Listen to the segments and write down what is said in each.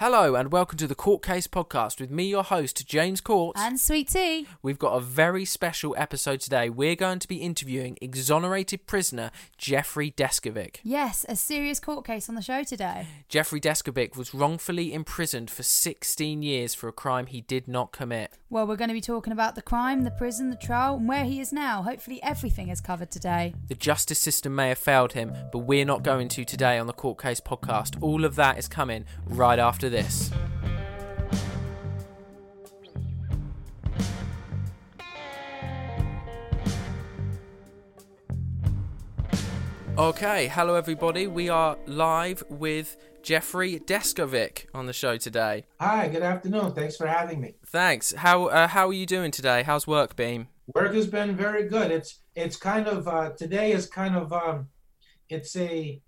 Hello and welcome to the Court Case Podcast with me, your host, James Court. And sweet tea. We've got a very special episode today. We're going to be interviewing exonerated prisoner Jeffrey Deskovic. Yes, a serious court case on the show today. Jeffrey Deskovic was wrongfully imprisoned for 16 years for a crime he did not commit. Well, we're going to be talking about the crime, the prison, the trial, and where he is now. Hopefully, everything is covered today. The justice system may have failed him, but we're not going to today on the Court Case Podcast. All of that is coming right after this. Okay, hello everybody. We are live with Jeffrey Deskovic on the show today. Hi, good afternoon. Thanks for having me. Thanks. How uh, how are you doing today? How's work been? Work has been very good. It's it's kind of uh, today is kind of um, it's a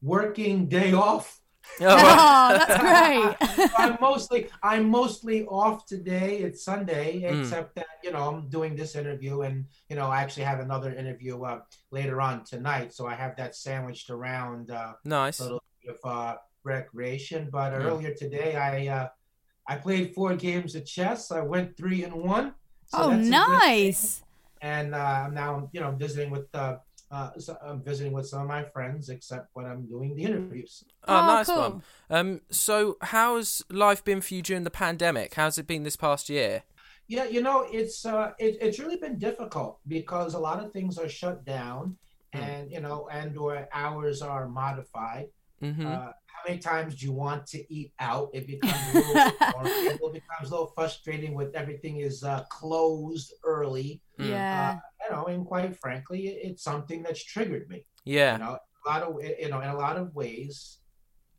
working day off. Oh, well, Oh, that's great. I'm mostly I'm mostly off today. It's Sunday, Mm. except that you know I'm doing this interview, and you know I actually have another interview uh, later on tonight, so I have that sandwiched around uh, nice. little bit of uh, recreation. But Mm. earlier today, I uh, I played four games of chess. I went three and one. so oh, that's a good thing. nice. and uh, now I'm, now you know, visiting with uh, uh, so I'm visiting with some of my friends, except when I'm doing the interviews. Oh, Oh, nice cool. one. Um, so how's life been for you during the pandemic? How's it been this past year? Yeah, you know, it's uh, it, it's really been difficult because a lot of things are shut down, Hmm. and you know, and or hours are modified. Mm-hmm. Uh, how many times do you want to eat out? It becomes a little it becomes a little frustrating with everything is uh, closed early. Mm. Yeah. You know, and quite frankly, it, it's something that's triggered me. yeah. you know a lot of you know in a lot of ways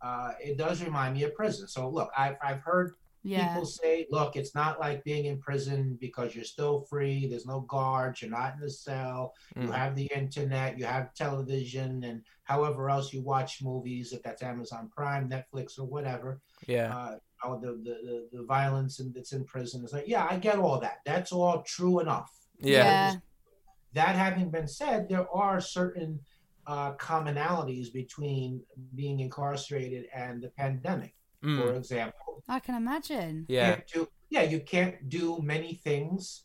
uh, it does remind me of prison so look i've, I've heard yeah. people say look it's not like being in prison because you're still free there's no guards you're not in the cell you Mm. have the internet you have television and however else you watch movies if that's amazon prime netflix or whatever Yeah. uh, you know, the, the, the, the violence in, that's in prison is like yeah i get all that that's all true enough Yeah. Yeah. that having been said, there are certain uh, commonalities between being incarcerated and the pandemic. For Mm. example, I can imagine. Yeah. can't do, yeah, you can't do many things,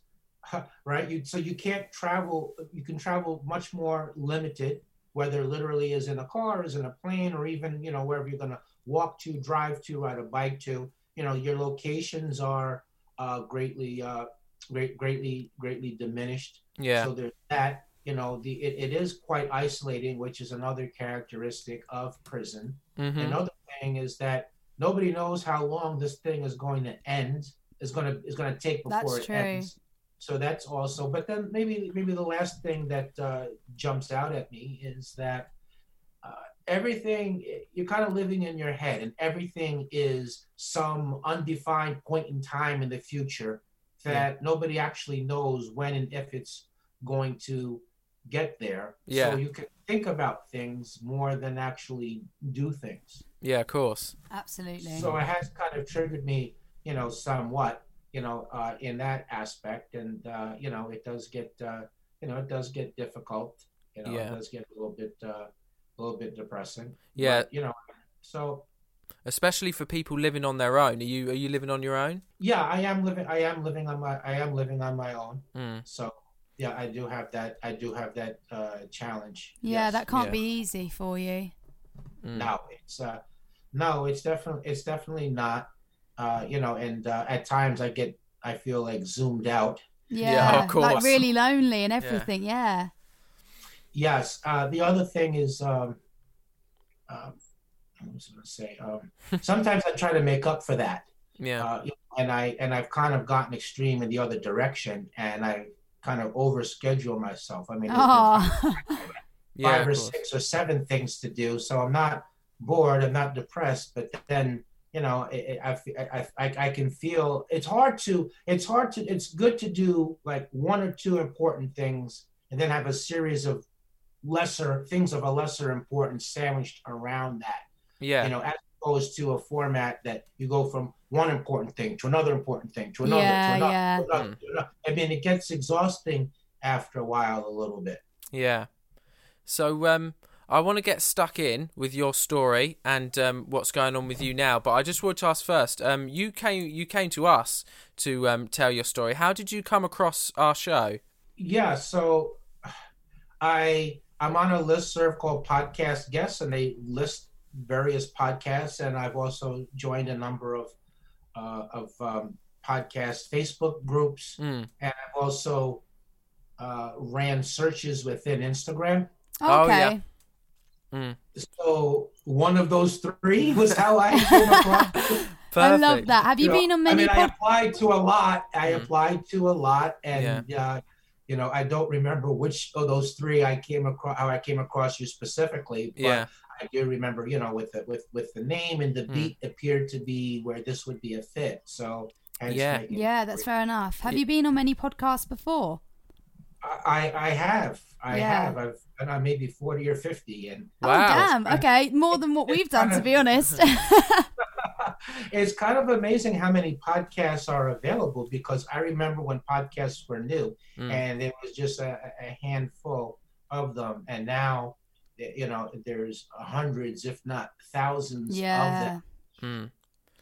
right? You so you can't travel. You can travel much more limited, whether literally is in a car, is in a plane, or even you know wherever you're gonna walk to, drive to, ride a bike to. You know, your locations are uh, greatly, uh, great, greatly, greatly diminished. Yeah. So there's that. You know, the it, it is quite isolating, which is another characteristic of prison. Mm-hmm. Another thing is that nobody knows how long this thing is going to end. Is going to is going to take before That's it true. ends. So that's also. But then maybe maybe the last thing that uh, jumps out at me is that uh, everything you're kind of living in your head, and everything is some undefined point in time in the future that nobody actually knows when and if it's going to get there. Yeah. So you can think about things more than actually do things. Yeah. Of course. Absolutely. So it has kind of triggered me, you know, somewhat, you know, uh, in that aspect. And, uh, you know, it does get, uh, you know, it does get difficult. You know, Yeah. it does get a little bit, uh, a little bit depressing. Yeah. But, you know, so especially for people living on their own. Are you are you living on your own? Yeah, I am living. I am living on my. I am living on my own. Mm. So yeah, I do have that. I do have that uh, challenge. Yeah, Yes. that can't Yeah. be easy for you. Mm. No, it's uh, no, it's definitely it's definitely not. Uh, you know, and uh, at times I get I feel like zoomed out. Yeah, Yeah, of course. like really lonely and everything. Yeah. Yes. Uh, the other thing is, um, um, what was going to say? Um, sometimes I try to make up for that. Yeah. uh, and I and I've kind of gotten extreme in the other direction, and I kind of overschedule myself. I mean, there's Oh, five of or course. six or seven things to do, so I'm not bored. I'm not depressed, but then you know, I, I, I, I, I can feel it's hard to it's hard to it's good to do like one or two important things, and then have a series of lesser things of a lesser importance sandwiched around that Yeah. you know, as opposed to a format that you go from one important thing to another important thing to another Yeah, to another. yeah. to another, to another. I mean, it gets exhausting after a while, a little bit. Yeah. So um I want to get stuck in with your story and um, what's going on with you now, but I just want to ask first. Um, you came you came to us to um, tell your story. How did you come across our show? Yeah, so I I'm on a list serve called Podcast Guests, and they list various podcasts, and I've also joined a number of uh, of um, podcast Facebook groups, Mm. and I've also uh, ran searches within Instagram. Oh, okay. yeah. Mm. So one of those three was how I came across. it. I love that. Have you know, been on many I mean, I applied to a lot. I Mm. applied to a lot, and uh, you know, I don't remember which of those three I came across. How I came across you specifically, but Yeah. I do remember. You know, with the with with the name and the Mm. beat appeared to be where this would be a fit. So hence Yeah. Yeah, that's fair enough. Have you been on many podcasts before? I I have I Yeah. have I've been on maybe forty or fifty, and Oh, damn. Okay, more than what we've done, kind to be honest. it's kind of amazing how many podcasts are available because I remember when podcasts were new Mm. and it was just a, a handful of them. And now, you know, there's hundreds, if not thousands of them, Mm.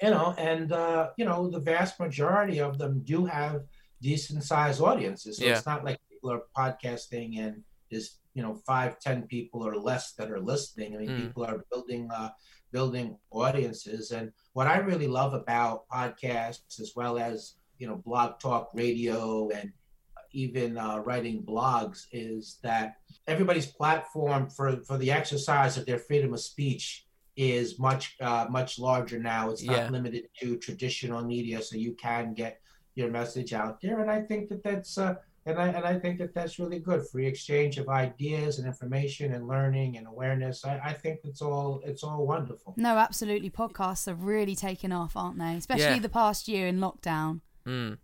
you know, and, uh, you know, the vast majority of them do have decent sized audiences. So Yeah. it's not like people are podcasting and there's, you know, five, ten people or less that are listening. I mean, Mm. people are building, uh, building audiences. And what I really love about podcasts, as well as you know blog talk radio and even uh, writing blogs, is that everybody's platform for for the exercise of their freedom of speech is much uh, much larger now. It's not Yeah. limited to traditional media, so you can get your message out there. And I think that that's uh, and I and I think that that's really good. Free exchange of ideas and information and learning and awareness. I, I think it's all it's all wonderful. No, absolutely. Podcasts have really taken off, aren't they? Especially Yeah. the past year in lockdown. Mm.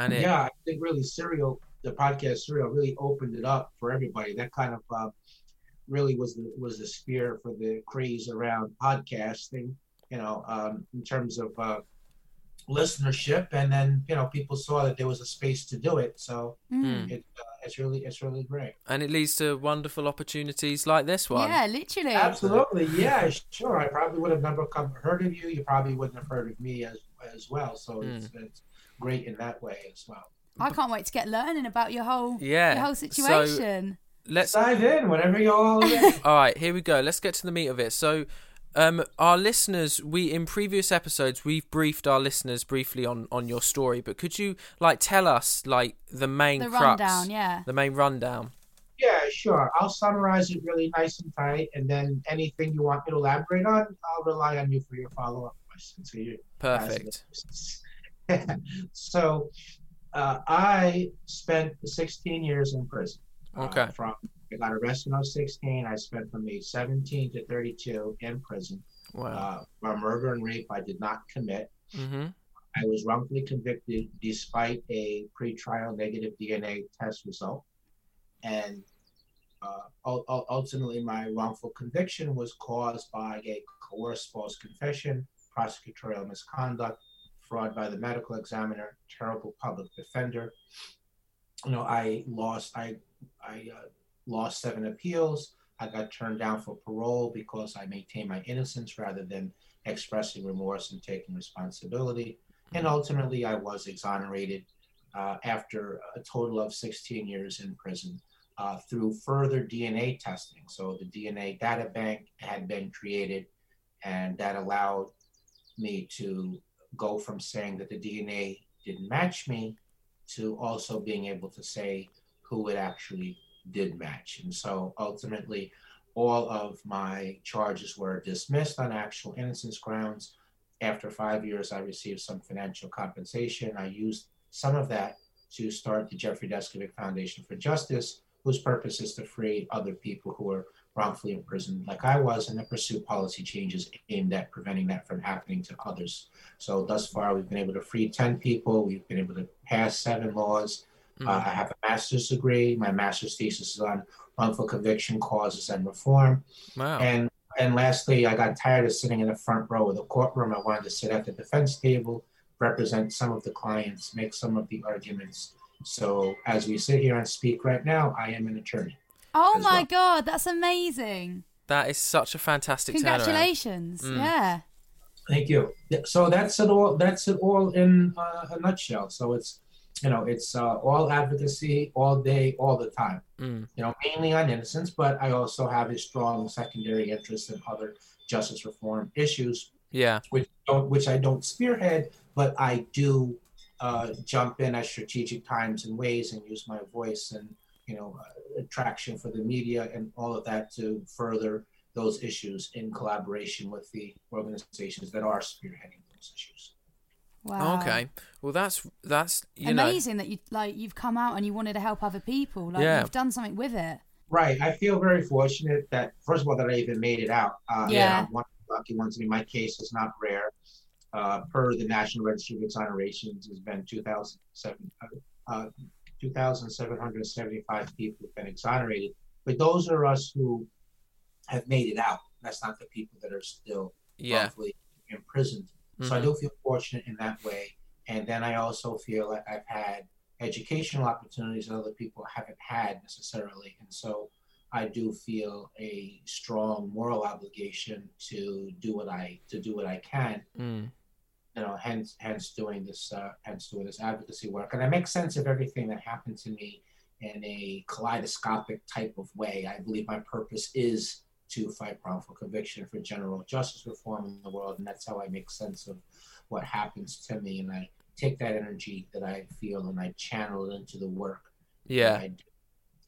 And it, yeah, I think really Serial, the podcast Serial, really opened it up for everybody. That kind of uh, really was the was the spear for the craze around podcasting. You know, um, in terms of uh, listenership, and then you know people saw that there was a space to do it. So Mm. it, uh, it's really it's really great. and it leads to wonderful opportunities like this one. Yeah, literally. Absolutely, yeah, sure. I probably would have never come heard of you. You probably wouldn't have heard of me as as well. So it's, it's great in that way as well. I can't wait to get learning about your whole Yeah, your whole so- situation. Let's Dive in whenever you're all ready. All right, here we go. Let's get to the meat of it. So, um, our listeners, we in previous episodes we've briefed our listeners briefly on on your story, but could you like tell us like the main the crux, rundown, yeah. the main rundown? Yeah, sure. I'll summarize it really nice and tight, and then anything you want me to elaborate on, I'll rely on you for your follow up questions. So you Perfect. so, uh, I spent 16 years in prison. Uh, Okay. from I got arrested when I was 16. I spent from age 17 to 32 in prison Wow. uh, for murder and rape. I did not commit. Mm-hmm. I was wrongfully convicted despite a pretrial negative DNA test result. And uh, ul- ul- ultimately, my wrongful conviction was caused by a coerced false confession, prosecutorial misconduct, fraud by the medical examiner, terrible public defender. You know, I lost. I I uh, lost seven appeals. I got turned down for parole because I maintained my innocence rather than expressing remorse and taking responsibility. And ultimately, I was exonerated uh, after a total of 16 years in prison uh, through further DNA testing. So the DNA data bank had been created, and that allowed me to go from saying that the DNA didn't match me to also being able to say who it actually did match. And so ultimately, all of my charges were dismissed on actual innocence grounds. After five years, I received some financial compensation. I used some of that to start the Jeffrey Deskovic Foundation for Justice, whose purpose is to free other people who are wrongfully imprisoned, like I was, and to pursue policy changes aimed at preventing that from happening to others. So, thus far, we've been able to free 10 people. We've been able to pass seven laws. Mm-hmm. Uh, I have a master's degree. My master's thesis is on wrongful conviction causes and reform. Wow. And and lastly, I got tired of sitting in the front row of the courtroom. I wanted to sit at the defense table, represent some of the clients, make some of the arguments. So as we sit here and speak right now, I am an attorney. Oh my well. god, that's amazing! That is such a fantastic. Congratulations! Mm. Yeah. Thank you. So that's it all. That's it all in uh, a nutshell. So it's you know, it's uh, all advocacy all day, all the time. Mm. You know, mainly on innocence, but I also have a strong secondary interest in other justice reform issues. Yeah, which don't, which I don't spearhead, but I do uh, jump in at strategic times and ways and use my voice and you know uh, attraction for the media and all of that to further those issues in collaboration with the organizations that are spearheading those issues. Wow. Okay. Well, that's that's amazing know. that you like you've come out and you wanted to help other people. Like yeah. you've done something with it. Right. I feel very fortunate that first of all that I even made it out. Uh, yeah. I'm one of the lucky ones. I mean, my case is not rare. Uh, per the National Registry of Exonerations, has been 2,007, uh, uh 2,775 people have been exonerated. But those are us who have made it out. That's not the people that are still yeah. imprisoned. Mm-hmm. So I mm-hmm. do feel fortunate in that way. And then I also feel like I've had educational opportunities that other people haven't had necessarily. And so I do feel a strong moral obligation to do what I to do what I can. Mm. You know, hence hence doing this uh, hence doing this advocacy work. And I make sense of everything that happened to me in a kaleidoscopic type of way. I believe my purpose is to fight wrongful conviction for general justice reform in the world. And that's how I make sense of what happens to me. And I take that energy that I feel and I channel it into the work. Yeah.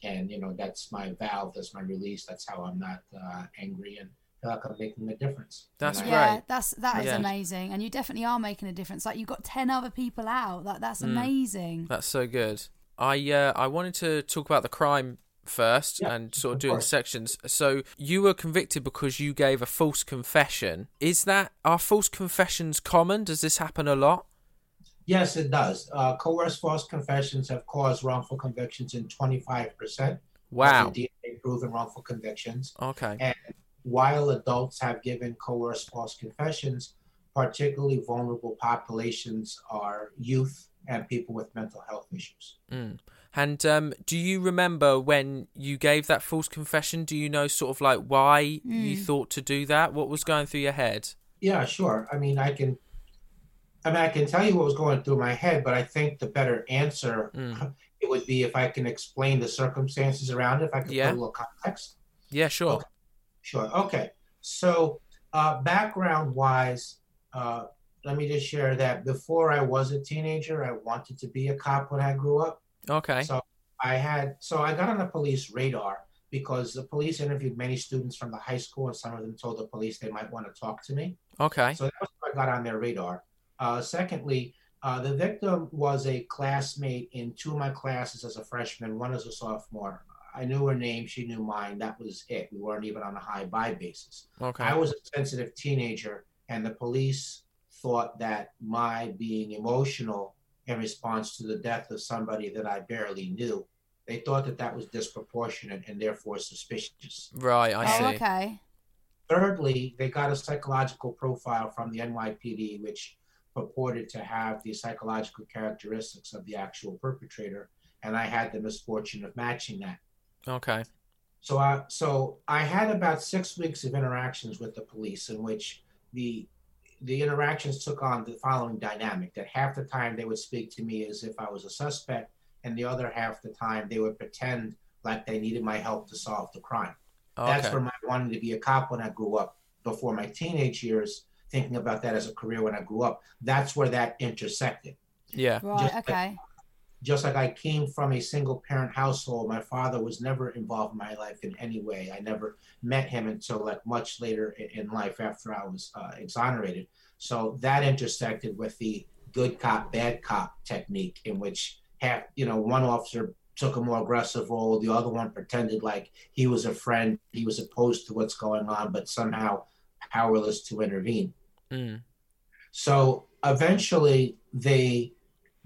And, you know, that's my valve, that's my release. That's how I'm not uh, angry and like I'm making a difference. That's and yeah, right. that's that is yeah. amazing, and you definitely are making a difference. Like you've got ten other people out. Like that's mm. amazing. That's so good. I uh, I wanted to talk about the crime first yeah, and sort of, of doing course. sections. So you were convicted because you gave a false confession. Is that are false confessions common? Does this happen a lot? Yes, it does. Uh, coerced false confessions have caused wrongful convictions in 25%. Wow. DNA proven wrongful convictions. Okay. And while adults have given coerced false confessions, particularly vulnerable populations are youth and people with mental health issues. Mm. And um, do you remember when you gave that false confession? Do you know sort of like why mm. you hmm. thought to do that? What was going through your head? Yeah, sure. I mean, I can. I mean, I can tell you what was going through my head, but I think the better answer mm. it would be if I can explain the circumstances around it. If I could yeah. put a little context. Yeah, sure. Okay. Sure. Okay. So, uh, background wise, uh, let me just share that before I was a teenager, I wanted to be a cop when I grew up. Okay. So I had so I got on the police radar because the police interviewed many students from the high school, and some of them told the police they might want to talk to me. Okay. So that was how I got on their radar. Uh, secondly, uh, the victim was a classmate in two of my classes as a freshman, one as a sophomore. I knew her name, she knew mine. That was it. We weren't even on a hi bye basis. Okay. I was a sensitive teenager, and the police thought that my being emotional in response to the death of somebody that I barely knew. They thought that that was disproportionate and therefore suspicious. Right, I oh, see. Oh, okay. Thirdly, they got a psychological profile from the NYPD, which purported to have the psychological characteristics of the actual perpetrator, and I had the misfortune of matching that. Okay. So I so I had about six weeks of interactions with the police in which the the interactions took on the following dynamic that half the time they would speak to me as if I was a suspect, and the other half the time they would pretend like they needed my help to solve the crime. That's Okay. from my wanting to be a cop when I grew up before my teenage years, thinking about that as a career when I grew up. That's where that intersected. Yeah. Right. Just- Okay. Just like I came from a single parent household, my father was never involved in my life in any way. I never met him until like much later in life after I was uh, exonerated. So that intersected with the good cop, bad cop technique, in which half, you know, one officer took a more aggressive role, the other one pretended like he was a friend, he was opposed to what's going on, but somehow powerless to intervene. Mm. So eventually, they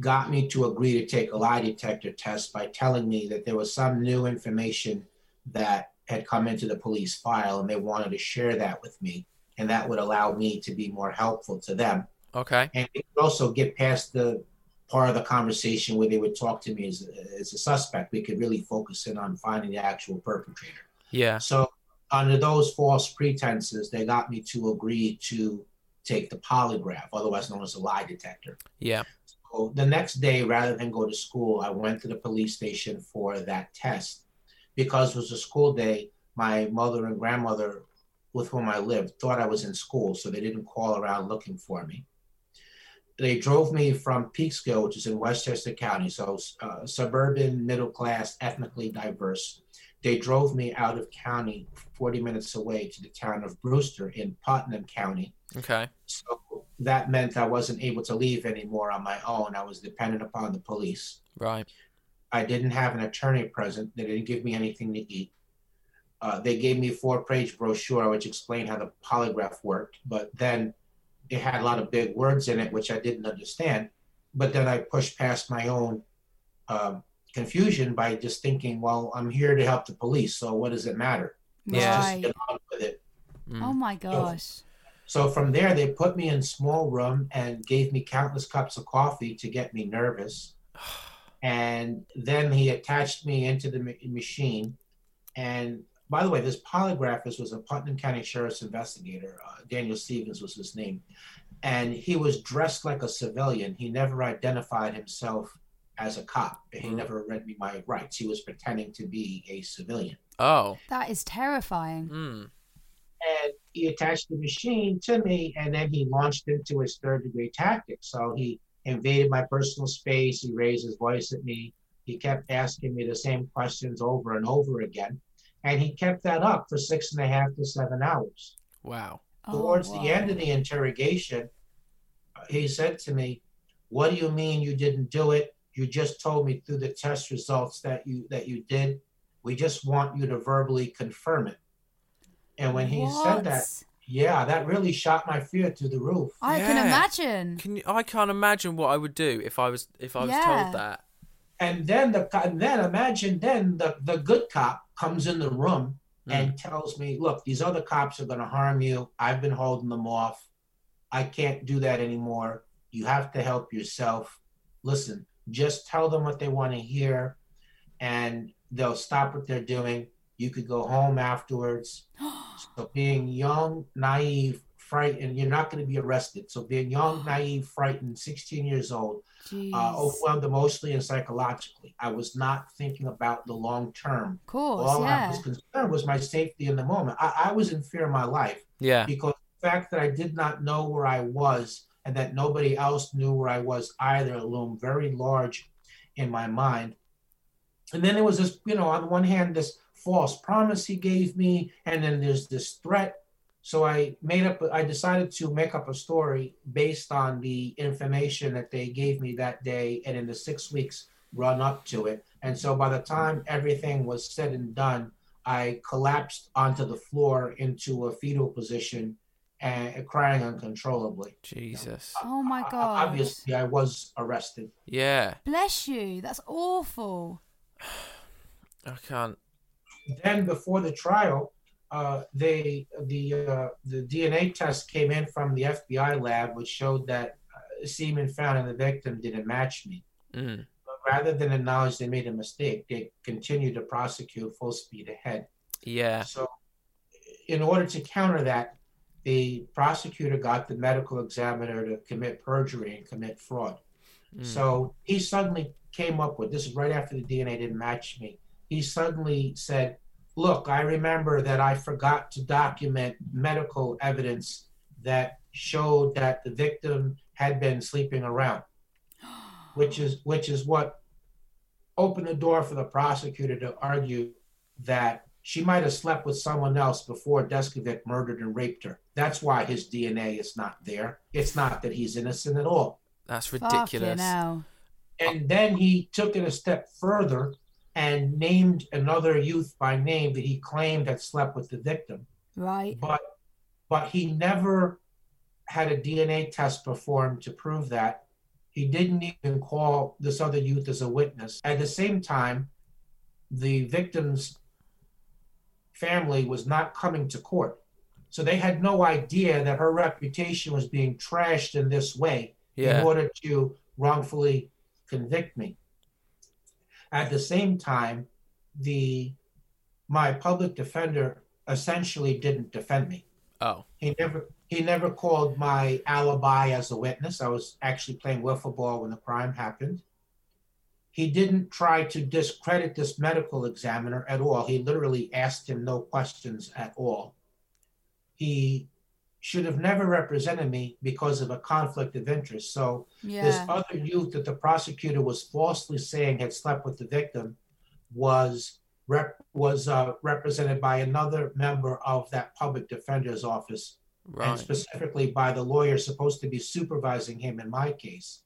got me to agree to take a lie detector test by telling me that there was some new information that had come into the police file and they wanted to share that with me. And that would allow me to be more helpful to them. Okay. And it could also get past the part of the conversation where they would talk to me as, as a suspect. We could really focus in on finding the actual perpetrator. Yeah. So, under those false pretenses, they got me to agree to take the polygraph, otherwise known as a lie detector. Yeah. The next day, rather than go to school, I went to the police station for that test. Because it was a school day, my mother and grandmother, with whom I lived, thought I was in school, so they didn't call around looking for me. They drove me from Peekskill, which is in Westchester County, so uh, suburban, middle class, ethnically diverse. They drove me out of county 40 minutes away to the town of Brewster in Putnam County. Okay. So that meant I wasn't able to leave anymore on my own. I was dependent upon the police. Right. I didn't have an attorney present. They didn't give me anything to eat. Uh, they gave me a four-page brochure which explained how the polygraph worked, but then it had a lot of big words in it which I didn't understand. But then I pushed past my own um, confusion by just thinking, well, I'm here to help the police, so what does it matter? Let's Yeah. just get on with it. Mm. Oh my gosh. So from there, they put me in small room and gave me countless cups of coffee to get me nervous. And then he attached me into the ma- machine. And by the way, this polygraphist was a Putnam County Sheriff's investigator. Uh, Daniel Stevens was his name. And he was dressed like a civilian. He never identified himself as a cop. He Mm. never read me my rights. He was pretending to be a civilian. Oh. That is terrifying. Mm. and he attached the machine to me and then he launched into his third degree tactic. So he invaded my personal space. He raised his voice at me. He kept asking me the same questions over and over again. And he kept that up for six and a half to seven hours. Wow. towards oh, the end of the interrogation he said to me what do you mean you didn't do it? You just told me through the test results that you that you did. We just want you to verbally confirm it and when he said that yeah, that really shot my fear through the roof. I can imagine. Can you, I can't imagine what I would do if I was if I was Yeah. told that. And then the and then imagine then the the good cop comes in the room Mm. and tells me, "Look, these other cops are going to harm you. I've been holding them off. I can't do that anymore. You have to help yourself. Listen, just tell them what they want to hear, and they'll stop what they're doing. You could go home afterwards." So being young, naive, frightened, you're not going to be arrested. So being young, naive, frightened, 16 years old, uh, overwhelmed emotionally and psychologically. I was not thinking about the long term. of course, All I was concerned was my safety in the moment. I, I was in fear of my life Yeah. because the fact that I did not know where I was and that nobody else knew where I was either loomed very large in my mind. And then there was this, you know, on the one hand, this false promise he gave me, and then there's this threat. So I made up, I decided to make up a story based on the information that they gave me that day and in the six weeks run up to it. And so by the time everything was said and done, I collapsed onto the floor into a fetal position and crying uncontrollably. Jesus. Uh, oh my O- god. Obviously, I was arrested. Yeah. Bless you. That's awful. I can't. Then, before the trial, uh, they the uh, the DNA test came in from the FBI lab, which showed that uh, semen found in the victim didn't match me. Mm. But rather than acknowledge they made a mistake, they continued to prosecute full speed ahead. Yeah. So, in order to counter that, the prosecutor got the medical examiner to commit perjury and commit fraud. So he suddenly came up with this is right after the DNA didn't match me. He suddenly said, Look, I remember that I forgot to document medical evidence that showed that the victim had been sleeping around, which is which is what opened the door for the prosecutor to argue that she might have slept with someone else before Deskovic murdered and raped her. That's why his DNA is not there. It's not that he's innocent at all. That's ridiculous. And then he took it a step further and named another youth by name that he claimed had slept with the victim. Right. But but he never had a DNA test performed to prove that. He didn't even call this other youth as a witness. At the same time, the victim's family was not coming to court. So they had no idea that her reputation was being trashed in this way Yeah. in order to wrongfully convict me. At the same time, the my public defender essentially didn't defend me. Oh. He never he never called my alibi as a witness. I was actually playing wiffle ball when the crime happened. He didn't try to discredit this medical examiner at all. He literally asked him no questions at all. He should have never represented me because of a conflict of interest. So this other youth that the prosecutor was falsely saying had slept with the victim was rep- was uh, represented by another member of that public defender's office, and specifically by the lawyer supposed to be supervising him in my case.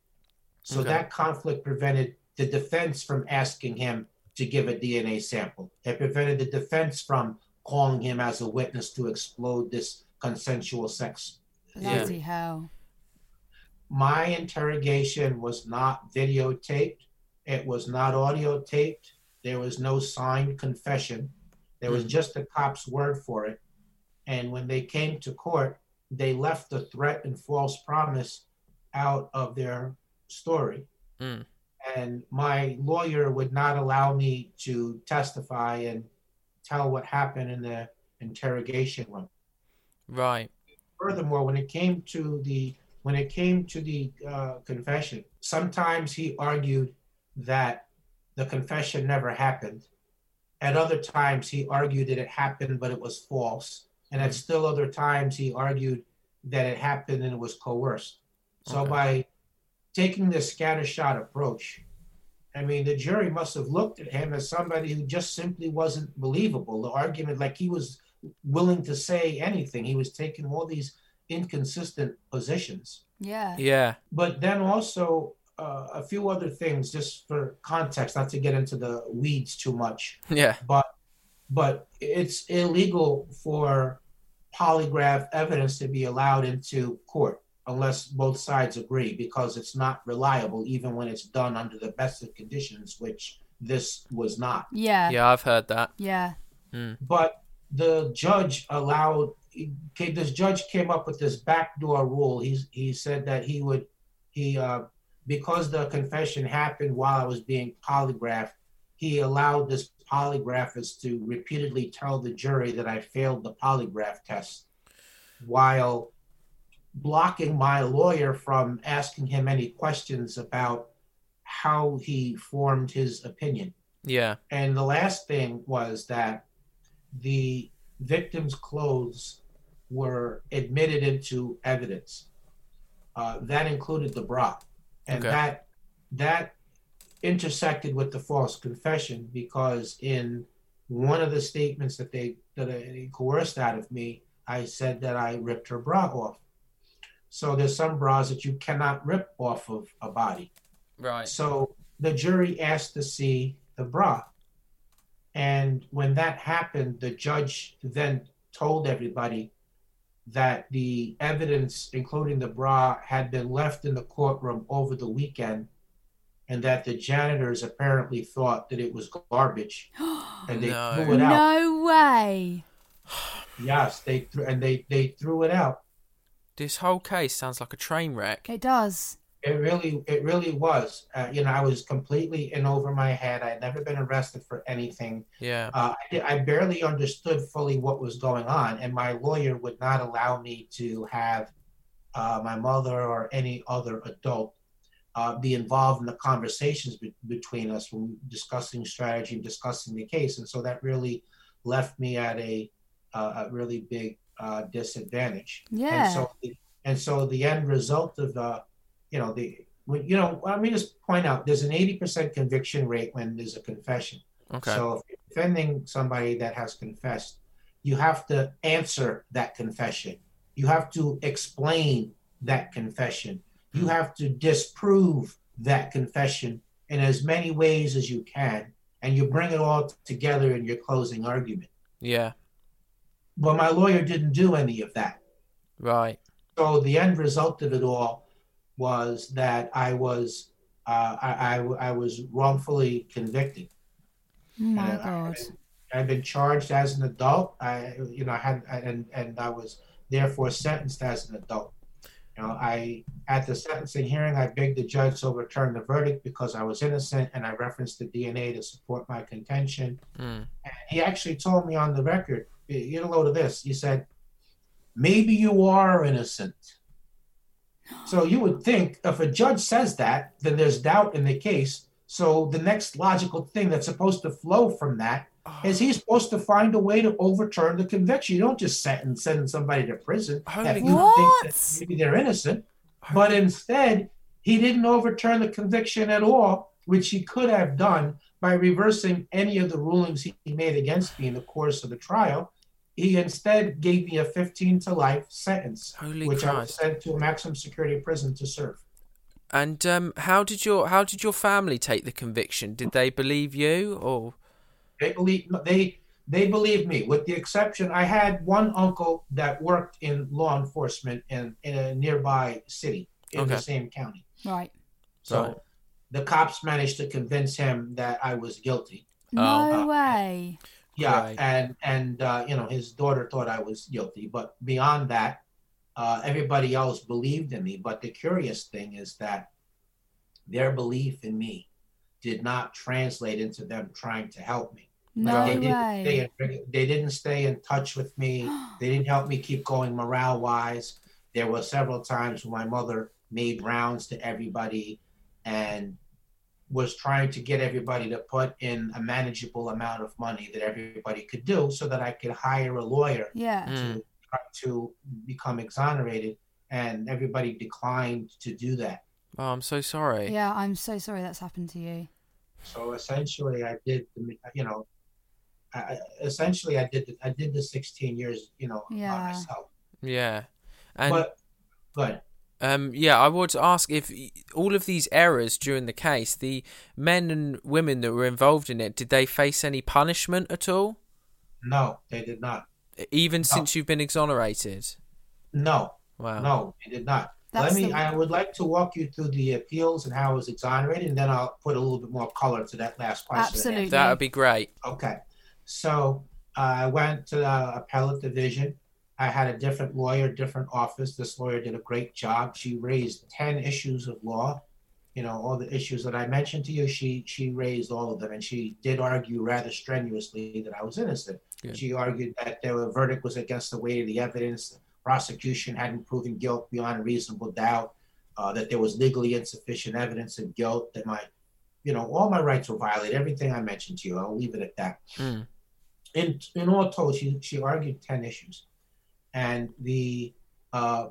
So Okay. that conflict prevented the defense from asking him to give a DNA sample. It prevented the defense from calling him as a witness to explode this consensual sex Yeah. Bloody hell. my interrogation was not videotaped it was not audio taped there was no signed confession there was Mhm. just the cop's word for it and when they came to court they left the threat and false promise out of their story Mm. and my lawyer would not allow me to testify and tell what happened in the interrogation room Right. furthermore, when it came to the when it came to the uh, confession, sometimes he argued that the confession never happened. At other times, he argued that it happened, but it was false. And at still other times, he argued that it happened and it was coerced. So Okay. by taking this scattershot approach, I mean, the jury must have looked at him as somebody who just simply wasn't believable. The argument, like he was willing to say anything. He was taking all these inconsistent positions. Yeah. Yeah. But then also uh, a few other things, just for context, not to get into the weeds too much. Yeah. But but it's illegal for polygraph evidence to be allowed into court unless both sides agree, because it's not reliable, even when it's done under the best of conditions, which this was not. Yeah. Yeah, I've heard that. Yeah. but the judge allowed this judge came up with this backdoor rule he he said that he would he uh because the confession happened while i was being polygraphed he allowed this polygraphist to repeatedly tell the jury that i failed the polygraph test while blocking my lawyer from asking him any questions about how he formed his opinion Yeah. and the last thing was that the victim's clothes were admitted into evidence. Uh, that included the bra, and Okay. that that intersected with the false confession because in one of the statements that they that they coerced out of me, I said that I ripped her bra off. So there's some bras that you cannot rip off of a body. Right. So the jury asked to see the bra. And when that happened, the judge then told everybody that the evidence, including the bra, had been left in the courtroom over the weekend, and that the janitors apparently thought that it was garbage, and they No. threw it out. No way. Yes, they threw, and they they threw it out. This whole case sounds like a train wreck. It does. It really, it really was. Uh, you know, I was completely in over my head. I had never been arrested for anything. Yeah. Uh, I, I barely understood fully what was going on, and my lawyer would not allow me to have uh, my mother or any other adult uh, be involved in the conversations be- between us when discussing strategy and discussing the case. And so that really left me at a, uh, a really big uh, disadvantage. Yeah. And so, and so the end result of the, you know, the, when, you know, let me just point out there's an 80% conviction rate when there's a confession. Okay. So if you're defending somebody that has confessed, you have to answer that confession. You have to explain that confession. You hmm. have to disprove that confession in as many ways as you can, and you bring it all together in your closing argument. yeah. But my lawyer didn't do any of that. Right. So the end result of it all was that I was uh, I, I, I was wrongfully convicted. Oh my Uh, God. I've been charged as an adult. I, you know, I had and and I was therefore sentenced as an adult. You know, I at the sentencing hearing, I begged the judge to overturn the verdict because I was innocent, and I referenced the DNA to support my contention. Mm. And he actually told me on the record, "Get a load of this." He said, "Maybe you are innocent." So you would think if a judge says that, then there's doubt in the case. So the next logical thing that's supposed to flow from that is he's supposed to find a way to overturn the conviction. You don't just sentence send somebody to prison Holy if you think What? that maybe they're innocent. But instead, he didn't overturn the conviction at all, which he could have done by reversing any of the rulings he made against me in the course of the trial. He instead gave me a 15 to life sentence, Holy which I was sent to a maximum security prison to serve. And um, how did your how did your family take the conviction? Did they believe you or? They believe they they believe me, with the exception I had one uncle that worked in law enforcement in, in a nearby city in Okay. the same county. Right. So Right. the cops managed to convince him that I was guilty. No Oh. way. Yeah, Right. and and uh, you know his daughter thought I was guilty, but beyond that, uh, everybody else believed in me. But the curious thing is that their belief in me did not translate into them trying to help me. No they didn't stay in, they didn't stay in touch with me. They didn't help me keep going morale wise. There were several times when my mother made rounds to everybody and was trying to get everybody to put in a manageable amount of money that everybody could do so that I could hire a lawyer Yeah. Mm. to try to become exonerated. And everybody declined to do that. Oh, I'm so sorry. Yeah, I'm so sorry that's happened to you. So essentially, I did, the, you know, I, I- essentially I did the, I did the 16 years, you know, by Yeah. myself. Yeah. And but good. Um, yeah, I would ask if all of these errors during the case, the men and women that were involved in it, did they face any punishment at all? No, they did not. Even since you've been exonerated? No, Wow. no, they did not. That's Let me. the- I would like to walk you through the appeals and how I was exonerated, and then I'll put a little bit more color to that last question. Absolutely. That would be great. Okay. So uh, I went to the appellate division. I had a different lawyer, different office. This lawyer did a great job. She raised 10 issues of law. You know, all the issues that I mentioned to you, she she raised all of them. And she did argue rather strenuously that I was innocent. Good. She argued that the verdict was against the weight of the evidence. The prosecution hadn't proven guilt beyond a reasonable doubt, uh, that there was legally insufficient evidence of guilt, that my, you know, all my rights were violated. Everything I mentioned to you, I'll leave it at that Mm. in in all told, she she argued ten issues, and the uh,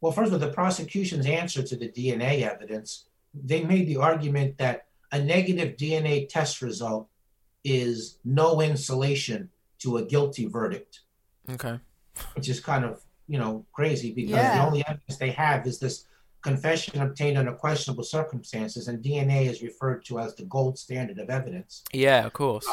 well, first of all, the prosecution's answer to the DNA evidence, they made the argument that a negative DNA test result is no insulation to a guilty verdict, Okay. which is kind of you know crazy because the only evidence they have is this confession obtained under questionable circumstances, and DNA is referred to as the gold standard of evidence. Yeah, of course.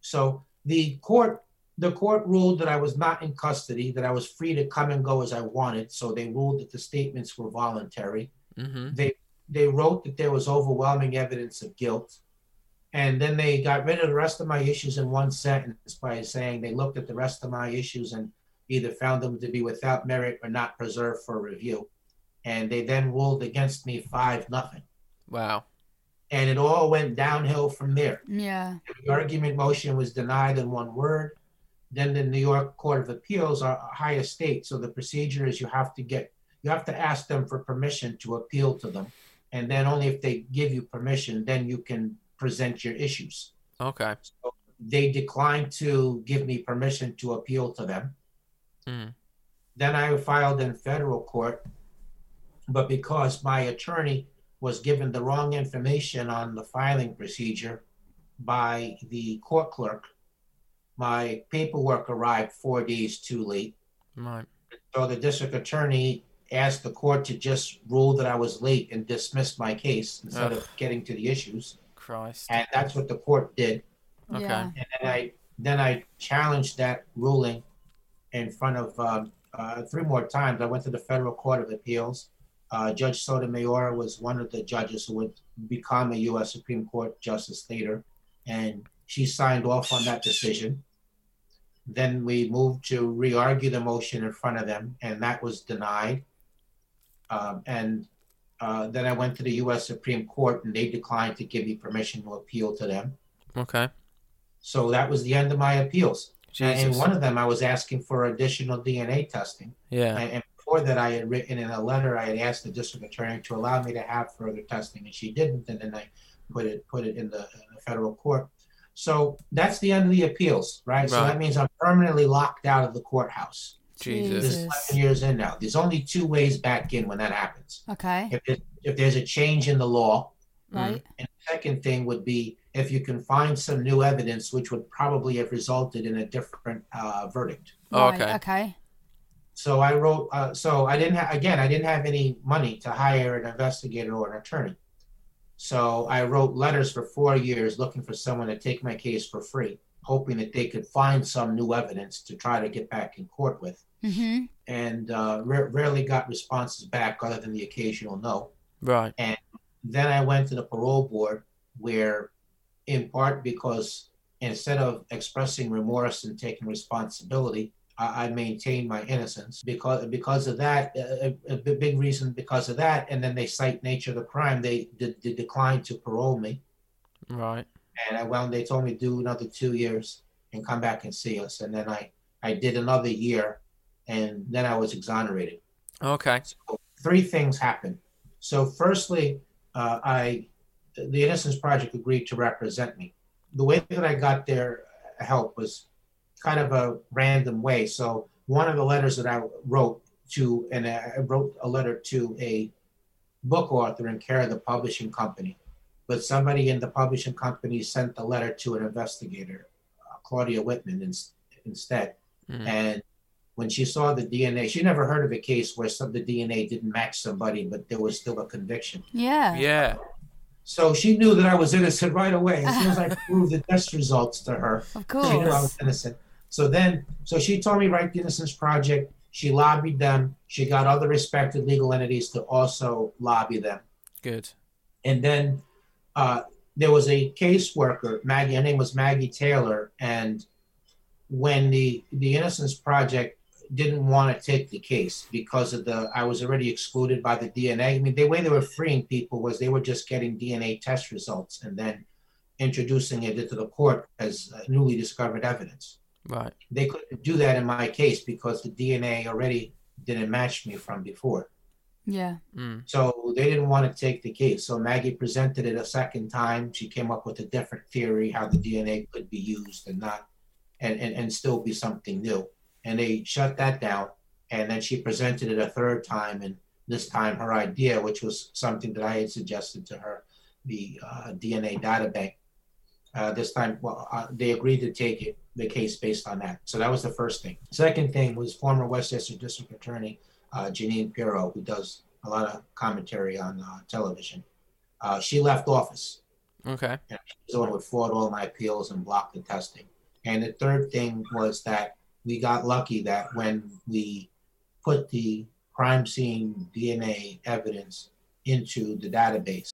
So the court the court ruled that I was not in custody, that I was free to come and go as I wanted. So they ruled that the statements were voluntary. Mm-hmm. They they wrote that there was overwhelming evidence of guilt. And then they got rid of the rest of my issues in one sentence by saying they looked at the rest of my issues and either found them to be without merit or not preserved for review. and they then ruled against me five nothing, Wow. and it all went downhill from there. Yeah. The argument motion was denied in one word. Then the New York Court of Appeals are a higher state, so the procedure is you have to get you have to ask them for permission to appeal to them, and then only if they give you permission, then you can present your issues. Okay. So they declined to give me permission to appeal to them. Mm. Then I filed in federal court, but because my attorney was given the wrong information on the filing procedure by the court clerk, my paperwork arrived four days too late. Right. So the district attorney asked the court to just rule that I was late and dismiss my case instead Ugh. of getting to the issues. Christ. And that's what the court did. Okay. Yeah. and then I then I challenged that ruling in front of um, uh, three more times. I went to the Federal Court of Appeals. Uh, Judge Sotomayor was one of the judges who would become a U.S. Supreme Court justice later, and she signed off on that decision. Then we moved to re-argue the motion in front of them, and that was denied. Um, and uh, then I went to the U.S. Supreme Court, and they declined to give me permission to appeal to them. Okay. So that was the end of my appeals. And in one of them, I was asking for additional DNA testing. Yeah. And, and before that, I had written in a letter, I had asked the district attorney to allow me to have further testing, and she didn't. And then I put it put it in the, in the federal court. So that's the end of the appeals, right? So that means I'm permanently locked out of the courthouse. Jesus. This is 11 years in now. There's only two ways back in when that happens. Okay. If, it, if there's a change in the law, Right. and the second thing would be if you can find some new evidence, which would probably have resulted in a different uh, verdict. Oh, Right, okay. Okay. So I wrote. Uh, so I didn't. Ha- again, I didn't have any money to hire an investigator or an attorney. So I wrote letters for four years looking for someone to take my case for free, hoping that they could find some new evidence to try to get back in court with. Mm-hmm. And uh, ra- rarely got responses back other than the occasional no. Right. And then I went to the parole board, where, in part because instead of expressing remorse and taking responsibility, I, I maintained my innocence. Because because of that, a, a, a big reason because of that, and then they cite nature of the crime. They, they, they declined to parole me, Right. and I well, they told me do another two years and come back and see us. And then I I did another year, and then I was exonerated. Okay. So three things happened. So, firstly, uh, I the Innocence Project agreed to represent me. The way that I got their help was kind of a random way. So, one of the letters that I wrote to, and I wrote a letter to a book author in care of the publishing company, but somebody in the publishing company sent the letter to an investigator, uh, Claudia Whitman, in, instead. Mm. And when she saw the DNA, she never heard of a case where some the DNA didn't match somebody, but there was still a conviction. Yeah. Yeah. So she knew that I was innocent right away. As soon as I proved the test results to her, Of course. she knew I was innocent. So then, so she told me write the Innocence Project. She lobbied them. She got other respected legal entities to also lobby them. Good. And then uh, there was a caseworker, Maggie. Her name was Maggie Taylor. And when the the Innocence Project didn't want to take the case because of the, I was already excluded by the DNA. I mean, the way they were freeing people was they were just getting DNA test results and then introducing it into the court as uh, newly discovered evidence. Right. They couldn't do that in my case because the DNA already didn't match me from before. Yeah. Mm. So they didn't want to take the case. So Maggie presented it a second time. She came up with a different theory how the DNA could be used and not and, and, and still be something new. And they shut that down. And then she presented it a third time. And this time her idea, which was something that I had suggested to her, the uh, DNA data bank. Uh, this time, well, uh, they agreed to take it, the case based on that. So that was the first thing. Second thing was former Westchester District Attorney uh, Jeanine Pirro, who does a lot of commentary on uh, television. Uh, she left office. Okay. And she's the one who fought all my appeals and blocked the testing. And the third thing was that we got lucky that when we put the crime scene DNA evidence into the database,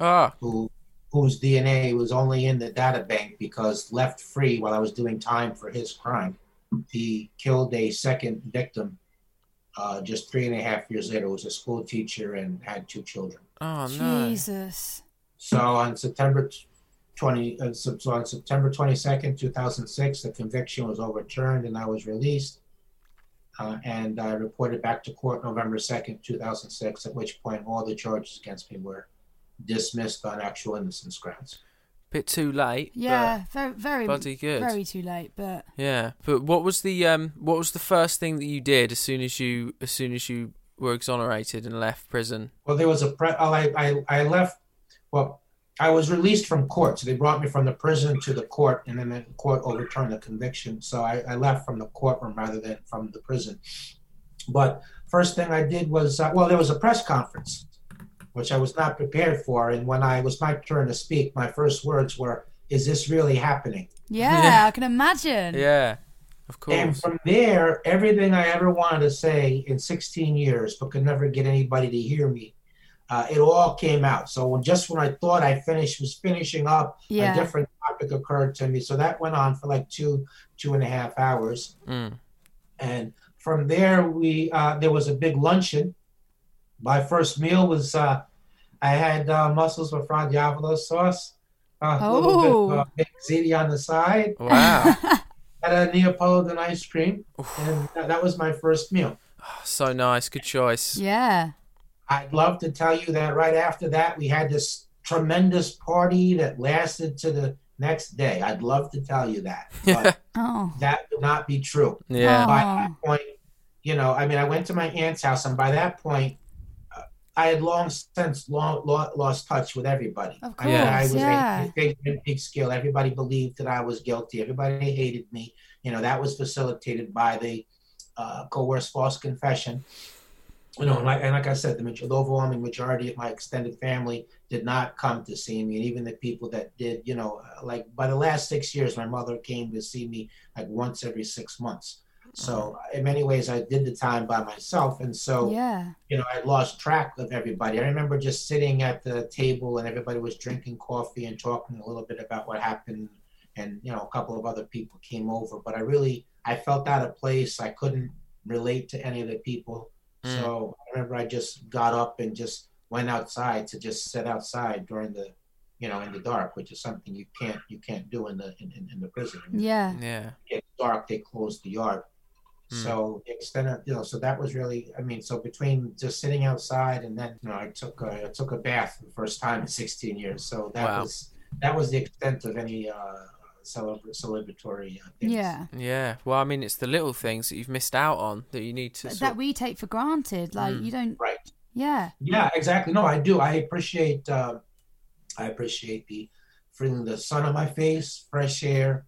Ah. Who whose DNA was only in the data bank because left free while I was doing time for his crime. He killed a second victim uh, just three and a half years later. It Was a school teacher and had two children. Oh no. Jesus. So on September 20, uh, so so on September 22nd, 2006, the conviction was overturned and I was released. Uh, and I reported back to court November 2nd, 2006, at which point all the charges against me were dismissed on actual innocence grounds. Bit too late. Yeah, very, very, bloody good. Very too late, but Yeah, but what was the um what was the first thing that you did as soon as you as soon as you were exonerated and left prison? Well, there was a pre- oh, I, I, I left. Well, I was released from court, so they brought me from the prison to the court, and then the court overturned the conviction. So I, I left from the courtroom rather than from the prison. But first thing I did was uh, well, there was a press conference, which I was not prepared for, and when I was my turn to speak, my first words were, "Is this really happening?" yeah, I can imagine. Yeah, of course. And from there, everything I ever wanted to say in 16 years, but could never get anybody to hear me, uh, it all came out. So when, just when I thought I finished, was finishing up, Yeah. a different topic occurred to me. So that went on for like two, two and a half hours. Mm. And from there, we uh, there was a big luncheon. My first meal was uh, I had uh, mussels with Fra Diavolo sauce, uh, a little bit of uh, ziti on the side. Wow. had a Neapolitan ice cream, and that, that was my first meal. so nice, good choice. Yeah. I'd love to tell you that right after that, we had this tremendous party that lasted to the next day. I'd love to tell you that, but Oh. that would not be true. Yeah. By that point, you know, I mean, I went to my aunt's house, and by that point, I had long since long, lo- lost touch with everybody. Of I I course, was yeah. a big, big skill. Everybody believed that I was guilty. Everybody hated me. You know, that was facilitated by the uh, coerced false confession. You know, and like, and like I said, the, maj- the overwhelming majority of my extended family did not come to see me, and even the people that did, you know, like by the last six years, my mother came to see me like once every six months. So in many ways, I did the time by myself, and so Yeah. you know, I lost track of everybody. I remember just sitting at the table and everybody was drinking coffee and talking a little bit about what happened. And, you know, a couple of other people came over, but I really, I felt out of place. I couldn't relate to any of the people. Mm. So I remember I just got up and just went outside to just sit outside during the, you know, in the dark, which is something you can't, you can't do in the, in, in, in the prison. Yeah. Yeah. It gets dark, they close the yard. So the extent of you know, so that was really, I mean, so between just sitting outside and then you know, I took a, I took a bath for the first time in 16 years. So that Wow. was that was the extent of any uh, celebra- celebratory uh, things. Yeah. Yeah. Well, I mean, it's the little things that you've missed out on that you need to. That Sort we take for granted. Like Mm. you don't. Right. Yeah. Yeah, exactly. No, I do. I appreciate. Uh, I appreciate the feeling the sun on my face, fresh air,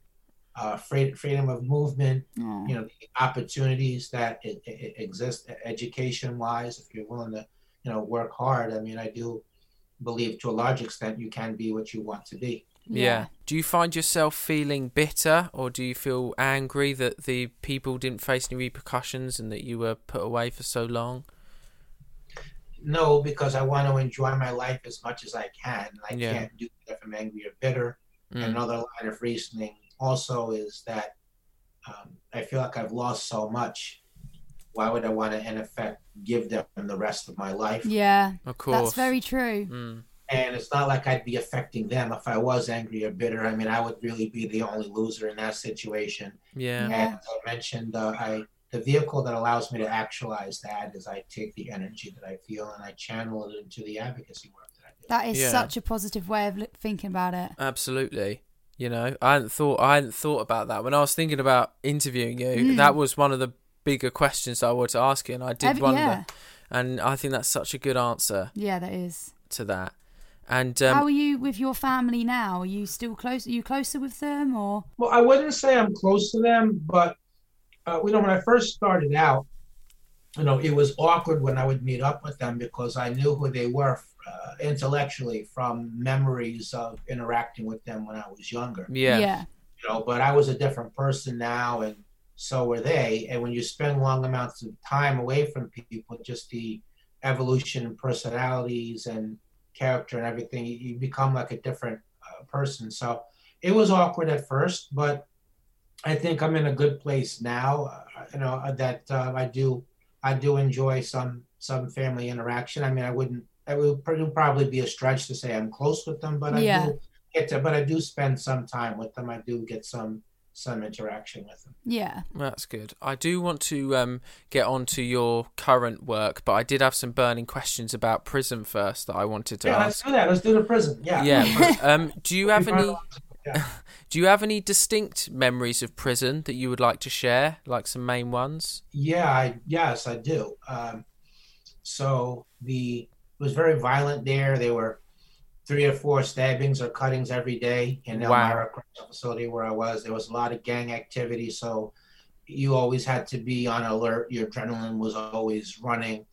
uh, free- freedom of movement. Aw. You know, the opportunities that it, it exist education wise. If you're willing to, you know, work hard. I mean, I do believe to a large extent you can be what you want to be. Yeah. Do you find yourself feeling bitter or do you feel angry that the people didn't face any repercussions and that you were put away for so long? No, because I want to enjoy my life as much as I can. I Yeah. can't do that if I'm angry or bitter. Mm. Another line of reasoning also is that um, I feel like I've lost so much. Why would I want to, in effect, give them the rest of my life? Yeah. Of course. That's very true. Mm. And it's not like I'd be affecting them if I was angry or bitter. I mean, I would really be the only loser in that situation. Yeah. And as I mentioned, uh, I the vehicle that allows me to actualize that is I take the energy that I feel and I channel it into the advocacy work that I do. That is Yeah. such a positive way of thinking about it. Absolutely. You know, I hadn't thought I hadn't thought about that when I was thinking about interviewing you. Mm. That was one of the bigger questions I wanted to ask you, and I did Every- wonder. yeah. And I think that's such a good answer Yeah, that is. to that. And um, How are you with your family now? Are you still close? Are you closer with them or? Well, I wouldn't say I'm close to them, but uh, you know, when I first started out, you know, it was awkward when I would meet up with them because I knew who they were uh, intellectually from memories of interacting with them when I was younger. Yeah. Yeah. You know, but I was a different person now, and so were they. And when you spend long amounts of time away from people, just the evolution in personalities and character and everything, you, you become like a different uh, person. So it was awkward at first, but I think I'm in a good place now. Uh, you know uh, that uh, I do I do enjoy some some family interaction. I mean, I wouldn't. It would probably be a stretch to say I'm close with them, but I Yeah. do get to. But I do spend some time with them. I do get some some interaction with them. Yeah. That's good. I do want to um, get on to your current work, but I did have some burning questions about prison first that I wanted to yeah, let's do that. Let's do the prison. Yeah. Yeah. um, do you have any? Yeah. Do you have any distinct memories of prison that you would like to share, like some main ones? Yeah, I, yes, I do. Um, so the it was very violent there. There were three or four stabbings or cuttings every day in Wow. Elmira Correctional Facility where I was. There was a lot of gang activity, so you always had to be on alert. Your adrenaline was always running.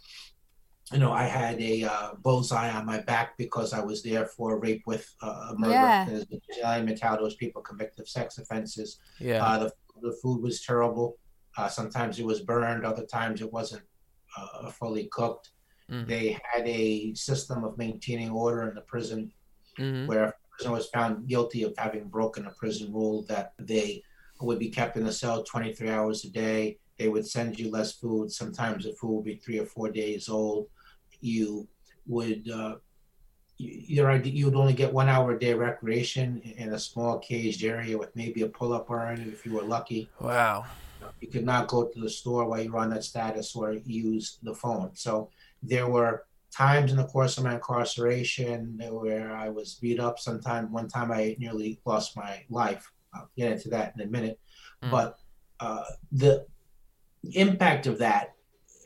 You know, I had a uh, bullseye on my back because I was there for rape with uh, murder. Yeah. There's element how those people convicted of sex offenses. Yeah. Uh, the, the food was terrible. Uh, sometimes it was burned, other times it wasn't uh, fully cooked. Mhm. They had a system of maintaining order in the prison Mhm. where if a prisoner was found guilty of having broken a prison rule, that they would be kept in a cell 23 hours a day. They would send you less food. Sometimes the food would be three or four days old. You would uh, you- your you would only get one hour a day recreation in a small caged area with maybe a pull-up bar in it if you were lucky. Wow. You could not go to the store while you were on that status or use the phone. So there were times in the course of my incarceration where I was beat up. Sometime one time I nearly lost my life. I'll get into that in a minute. Mm. But uh, the impact of that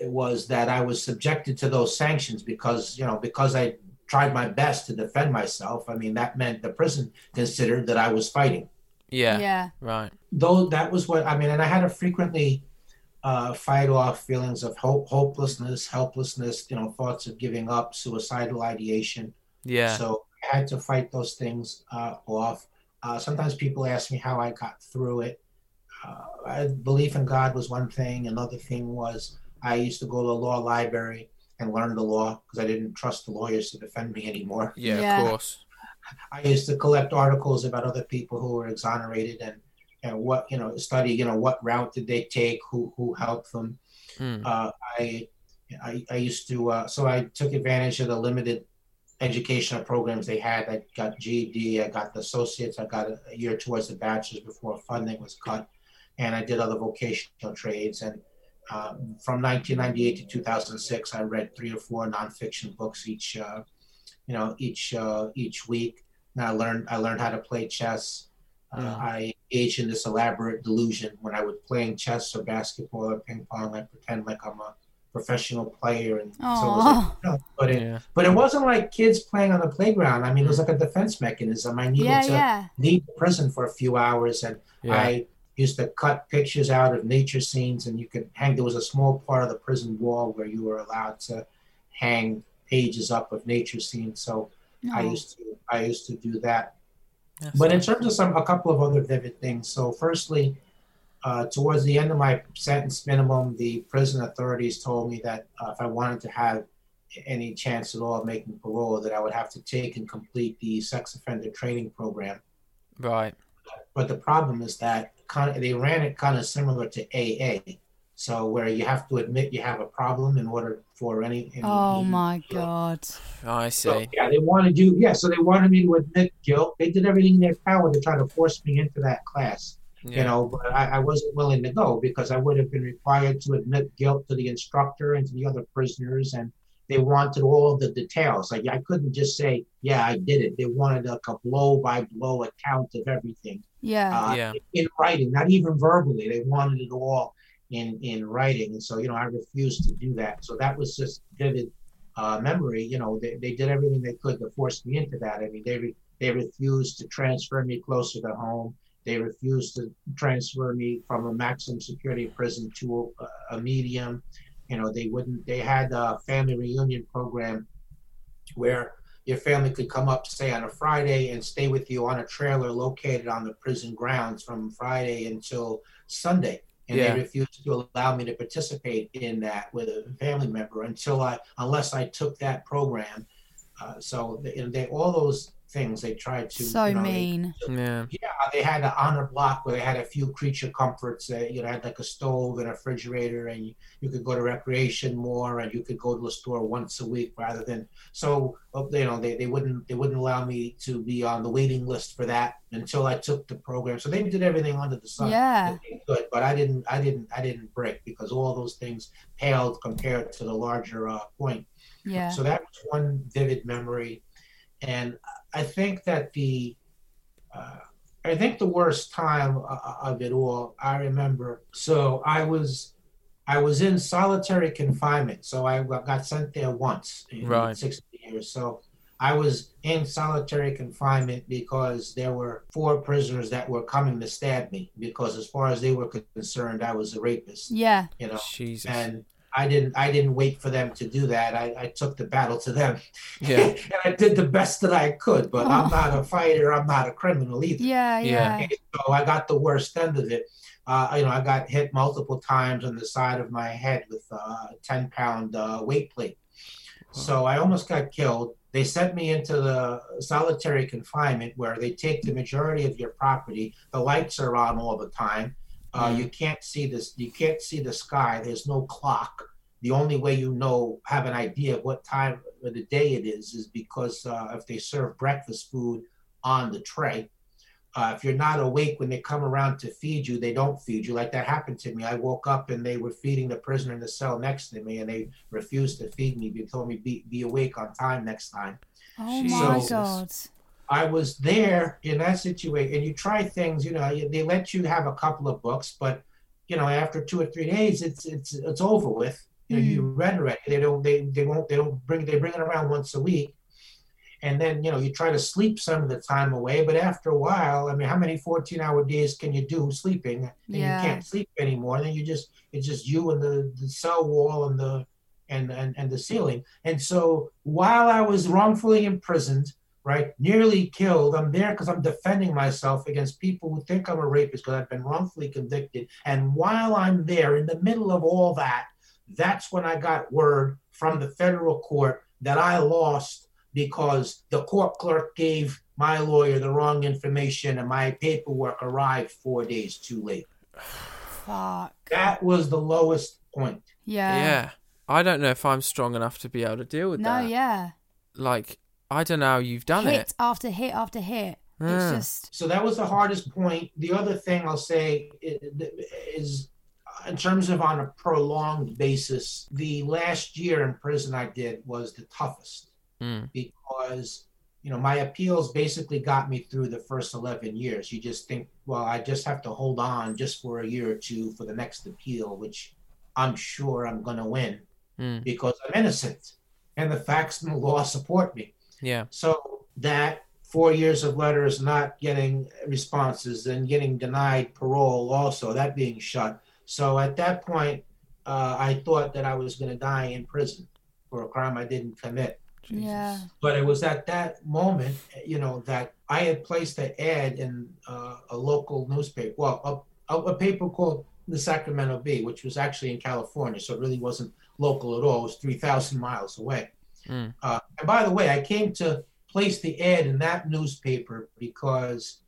was that I was subjected to those sanctions because you know because I tried my best to defend myself. I mean that meant the prison considered that I was fighting Yeah. Yeah. Right. though that was what I mean, and I had to frequently uh, fight off feelings of hope, hopelessness, helplessness, you know, thoughts of giving up, suicidal ideation. Yeah. So I had to fight those things uh, off. Uh, sometimes people ask me how I got through it. Uh, I, belief in God was one thing. Another thing was I used to go to the law library and learn the law because I didn't trust the lawyers to defend me anymore. yeah. Yeah. Of course. I used to collect articles about other people who were exonerated and and what you know study you know what route did they take who who helped them. Mm. Uh, I, I I used to uh, so I took advantage of the limited educational programs they had. I got GED, I got the associates, I got a, a year towards the bachelor's before funding was cut, and I did other vocational trades and Uh, from 1998 to 2006, I read three or four nonfiction books each, uh, you know, each uh, each week. And I learned I learned how to play chess. Uh, Mm. I engaged in this elaborate delusion when I was playing chess or basketball or ping pong. I pretend like I'm a professional player, and so it was like, no, but it, Yeah. but it wasn't like kids playing on the playground. I mean, it was like a defense mechanism. I needed Yeah, to yeah. leave the prison for a few hours, and Yeah. I used to cut pictures out of nature scenes, and you could hang. There was a small part of the prison wall where you were allowed to hang pages up of nature scenes. So I used to I used to do that. But in terms of some a couple of other vivid things. So firstly, uh, towards the end of my sentence minimum, the prison authorities told me that uh, if I wanted to have any chance at all of making parole, that I would have to take and complete the sex offender training program. right. But the problem is that kind of, they ran it kind of similar to AA. So where you have to admit you have a problem in order for any. any Oh my god. Oh, I so, see. yeah, they wanted you. Yeah, so they wanted me to admit guilt. They did everything in their power to try to force me into that class. You know, but I, I wasn't willing to go because I would have been required to admit guilt to the instructor and to the other prisoners, and they wanted all the details. Like I couldn't just say, "Yeah, I did it." They wanted like a blow by blow account of everything Yeah. uh, Yeah. in writing, not even verbally. They wanted it all in in writing, and so you know I refused to do that. So that was just vivid uh, memory. You know, they, they did everything they could to force me into that. I mean, they re- they refused to transfer me closer to home. They refused to transfer me from a maximum security prison to a, a medium. You know, they wouldn't. They had a family reunion program where your family could come up, say, on a Friday and stay with you on a trailer located on the prison grounds from Friday until Sunday. And Yeah. they refused to allow me to participate in that with a family member until I, unless I took that program. Uh, so they, they, all those things they tried to. So you know, they- mean. Yeah. yeah, they had an honor block where they had a few creature comforts. Uh, you know, had like a stove and a refrigerator, and you, you could go to recreation more, and you could go to the store once a week rather than. So uh, you know, they, they wouldn't they wouldn't allow me to be on the waiting list for that until I took the program. So they did everything under the sun. Yeah. that they could, but I didn't I didn't I didn't break because all those things paled compared to the larger uh, point. Yeah. So that was one vivid memory, and I think that the, uh, I think the worst time of it all, I remember. So I was, I was in solitary confinement. So I got got sent there once in Right. 60 years. So I was in solitary confinement because there were four prisoners that were coming to stab me because, as far as they were concerned, I was a rapist. Yeah. You know, Jesus. and I didn't I didn't wait for them to do that. I, I took the battle to them. Yeah. and I did the best that I could, but Oh. I'm not a fighter, I'm not a criminal either. Yeah. Yeah. Yeah. So I got the worst end of it. Uh, you know, I got hit multiple times on the side of my head with a 10 pound uh, weight plate. So I almost got killed. They sent me into the solitary confinement where they take the majority of your property. The lights are on all the time. Uh, You can't see this. You can't see the sky. There's no clock. The only way you know, have an idea of what time of the day it is, is because uh, if they serve breakfast food on the tray, uh, if you're not awake when they come around to feed you, they don't feed you. Like that happened to me. I woke up and they were feeding the prisoner in the cell next to me, and they refused to feed me. They told me be be awake on time next time. Oh my god. I was there in that situation, and you try things. You know, they let you have a couple of books, but you know, after two or three days, it's it's it's over with. You know, you mm. read already. They don't they they won't they don't bring they bring it around once a week, and then you know you try to sleep some of the time away. But after a while, I mean, how many fourteen hour days can you do sleeping? And Yeah. you can't sleep anymore. Then you just it's just you and the the cell wall and the and and, and the ceiling. And so while I was wrongfully imprisoned right? Nearly killed. I'm there because I'm defending myself against people who think I'm a rapist because I've been wrongfully convicted. And while I'm there in the middle of all that, that's when I got word from the federal court that I lost because the court clerk gave my lawyer the wrong information and my paperwork arrived four days too late. Fuck. That was the lowest point. Yeah. yeah. I don't know if I'm strong enough to be able to deal with No, that. yeah. Like, I don't know how you've done it. hit it. after hit after hit. Yeah. It's just So that was the hardest point. The other thing I'll say is, in terms of on a prolonged basis, the last year in prison I did was the toughest Mm. because you know my appeals basically got me through the first 11 years you just think well i just have to hold on just for a year or two for the next appeal which i'm sure i'm going to win Mm. because i'm innocent and the facts and the law support me Yeah. so that four years of letters not getting responses and getting denied parole also that being shut so at that point uh, i thought that i was going to die in prison for a crime i didn't commit Yeah. but it was at that moment, you know, that I had placed an ad in uh, a local newspaper, well, a, a, a paper called the Sacramento Bee, which was actually in California, so it really wasn't local at all. It was 3,000 miles away. Mm. Uh, and by the way, I came to place the ad in that newspaper because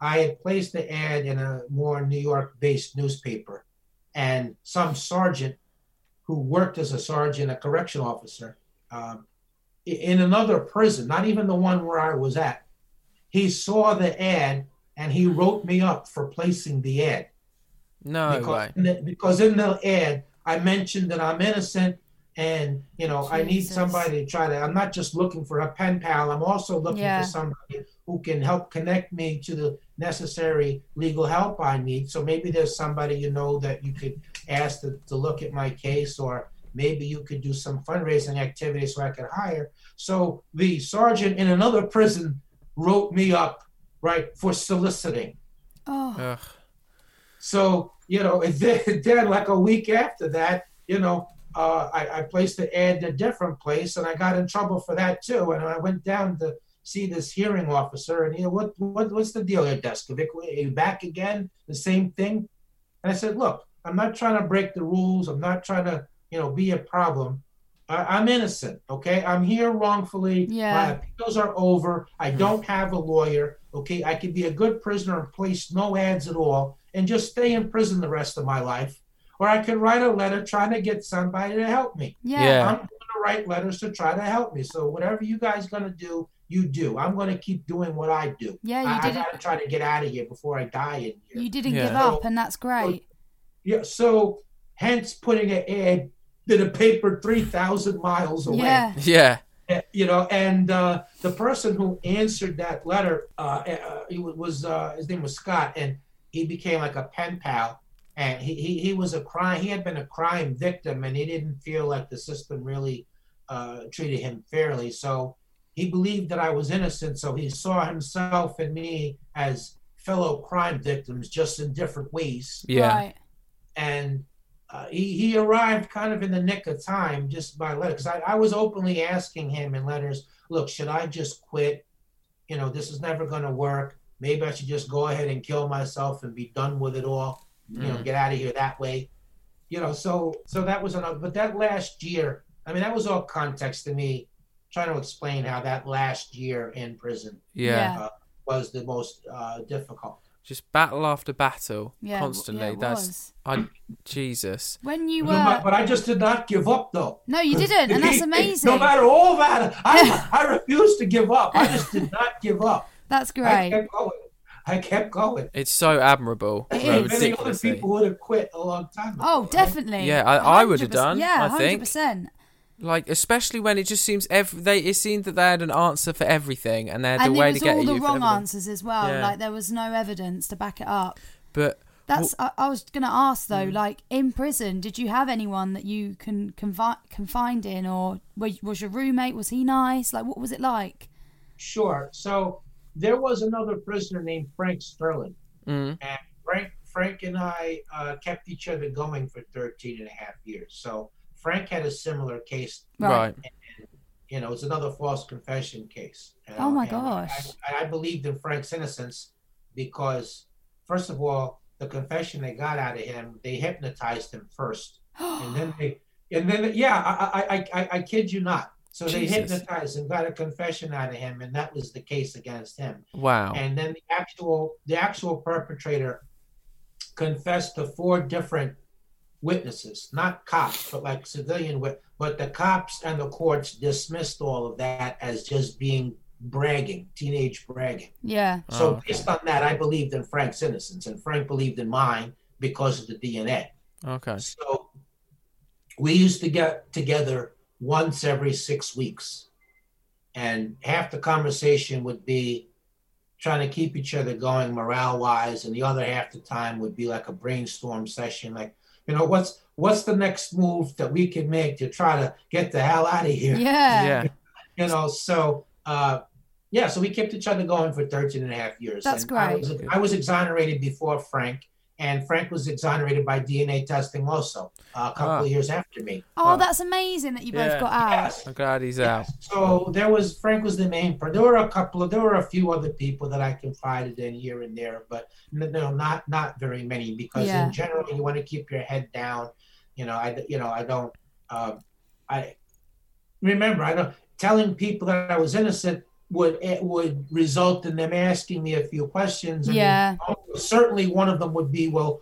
I had placed the ad in a more New York based newspaper, and some sergeant who worked as a sergeant, a correction officer, um, in another prison, not even the one where I was at, he saw the ad and he wrote me up for placing the ad No because in the, because in the ad I mentioned that I'm innocent and you know I need somebody to try to. I'm not just looking for a pen pal. I'm also looking Yeah. for somebody who can help connect me to the necessary legal help I need. So maybe there's somebody you know that you could ask to, to look at my case, or maybe you could do some fundraising activity so I could hire. So the sergeant in another prison wrote me up right for soliciting. Oh. Ugh. So, you know, and then, then like a week after that, you know, uh, I, I placed the ad in a different place and I got in trouble for that too. And I went down to see this hearing officer and, you know, what, what what's the deal here, Deskovic? Are you back again? The same thing? And I said, look, I'm not trying to break the rules. I'm not trying to, you know, be a problem. I, I'm innocent, okay? I'm here wrongfully. My Yeah. appeals are over. I don't have a lawyer, okay? I could be a good prisoner and place no ads at all and just stay in prison the rest of my life. Or I could write a letter trying to get somebody to help me. Yeah. Yeah. I'm going to write letters to try to help me. So whatever you guys going to do, you do. I'm going to keep doing what I do. Yeah, you I, I did it- got to try to get out of here before I die in here. You didn't Yeah. give up, and that's great. Yeah, so hence putting an ad in a paper 3,000 miles away. Yeah. Yeah. Uh, You know, and uh, the person who answered that letter, uh, uh, he was uh, his name was Scott, and he became like a pen pal. And he, he, he was a crime. He had been a crime victim, and he didn't feel like the system really uh, treated him fairly. So he believed that I was innocent. So he saw himself and me as fellow crime victims, just in different ways Yeah. Right. and uh, he, he arrived kind of in the nick of time just by letter because I, I was openly asking him in letters look should i just quit you know this is never going to work maybe i should just go ahead and kill myself and be done with it all you know Mm. get out of here that way you know so so that was another but that last year i mean that was all context to me trying to explain how that last year in prison Yeah. uh, was the most uh, difficult Just battle after battle Yeah, constantly. yeah, That's was. I Jesus. When you No, but, were. but I just did not give up, though. No, you didn't, and that's amazing. no matter all that, I, I refused to give up. I just did not give up. That's I great. kept going. I kept going. It's so admirable. It so. Many other people would have quit a long time ago. Oh, definitely. Yeah, I- I would have 100%. done, Yeah, I think. 100%. Like especially when it just seems every they it seemed that they had an answer for everything and they had And a there way to get all at the you for wrong answers as well. Yeah. Like there was no evidence to back it up. But That's. I, I was gonna ask though. Mm. Like in prison, did you have anyone that you can confi- confined in, or were, was your roommate? Was he nice? Like what was it like? Sure. So there was another prisoner named Frank Sterling. mm, And Frank, Frank and I uh, kept each other going for 13 and a half years. So Frank had a similar case. right. You know, it's another false confession case. you Oh my and gosh. I, I believed in Frank's innocence because, first of all, the confession they got out of him, they hypnotized him first, and then they, and then yeah, I I I, I, I kid you not. So they hypnotized and got a confession out of him, and that was the case against him. Wow. And then the actual the actual perpetrator confessed to four different witnesses, not cops, but like civilian wit. But the cops and the courts dismissed all of that as just being bragging, teenage bragging. Yeah. Oh, So okay. based on that, I believed in Frank's innocence, and Frank believed in mine because of the DNA. Okay. So we used to get together once every six weeks. And half the conversation would be trying to keep each other going morale wise, and the other half the time would be like a brainstorm session, like, you know, what's what's the next move that we can make to try to get the hell out of here? Yeah. Yeah. you know so uh yeah so we kept each other going for 13 and a half years That's And I great. was, I was exonerated before frank and frank was exonerated by dna testing also uh, a couple Ah. of years after me Oh, that's amazing that you both Yeah. got out. Yes. I'm glad he's out. so there was frank was the main per- there were a couple of there were a few other people that i confided in here and there but no not not very many because Yeah. in general you want to keep your head down you know i you know i don't um i remember i don't telling people that i was innocent would it would result in them asking me a few questions I mean, Yeah. certainly one of them would be well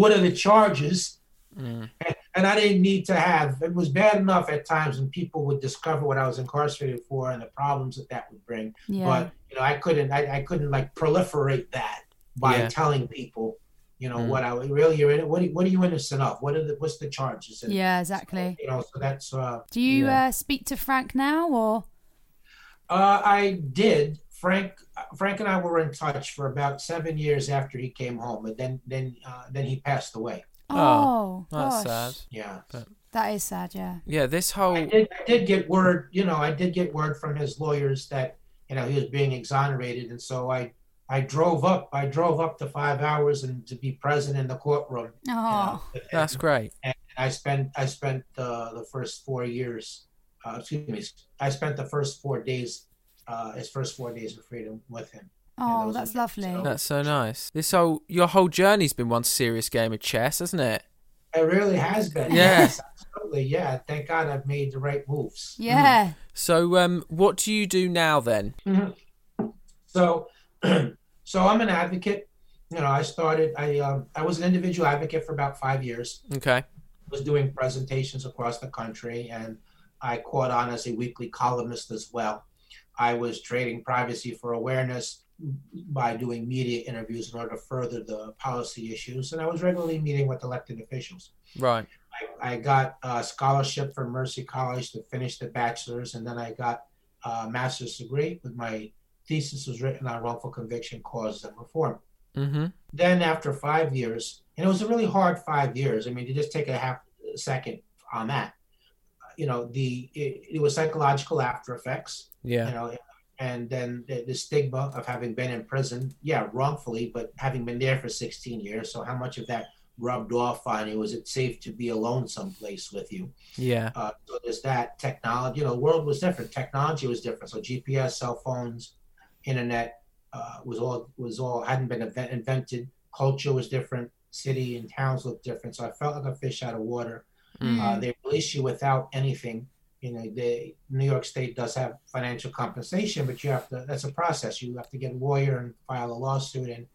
what are the charges Mm. and I didn't need to have. It was bad enough at times when people would discover what I was incarcerated for and the problems that that would bring. Yeah. But you know, I couldn't. I, I couldn't like proliferate that by Yeah. telling people, you know, Mm. what I really you're in. What are, what are you innocent of? What are the what's the charges? And, Yeah, exactly. You know, so that's. uh Do you Yeah. uh, speak to Frank now, or Uh, I did. Frank, Frank and I were in touch for about seven years after he came home, but then, then, uh, then he passed away. oh, That's gosh, sad. Yeah. that is sad. Yeah. Yeah, this whole I did, I did get word, you know, I did get word from his lawyers that, you know, he was being exonerated, and so I, I drove up, I drove up to five hours and to be present in the courtroom. you know, Oh, and- that's great. and I spent, I spent uh, the first four years, uh, excuse me, I spent the first four days, uh, his first four days of freedom with him. oh, that's are- lovely. so- That's so nice. This whole your whole journey's been one serious game of chess, hasn't it? It really has been. Yeah. Yes, absolutely. Yeah. Thank God I've made the right moves. Yeah. So, um, what do you do now then? So, so I'm an advocate. You know, I started. I um, I was an individual advocate for about five years. Okay. Was doing presentations across the country, and I caught on as a weekly columnist as well. I was trading privacy for awareness by doing media interviews in order to further the policy issues, and I was regularly meeting with elected officials. Right. I, I got a scholarship from Mercy College to finish the bachelor's, and then I got a master's degree. With my thesis was written on wrongful conviction causes and reform. Mm-hmm. Then after five years, and it was a really hard five years. I mean, to just take a half second on that, you know, the it, it was psychological after effects Yeah. you know and then the, the stigma of having been in prison yeah wrongfully but having been there for 16 years so how much of that rubbed off on you? Was it safe to be alone someplace with you? Yeah. uh, so there's that technology you know the world was different. Technology was different. So gps cell phones internet uh, was all was all hadn't been invent, invented. Culture was different. City and towns looked different. So i felt like a fish out of water Mm. uh, they release you without anything. You know, the New York State does have financial compensation, but you have to. That's a process. You have to get a lawyer and file a lawsuit, and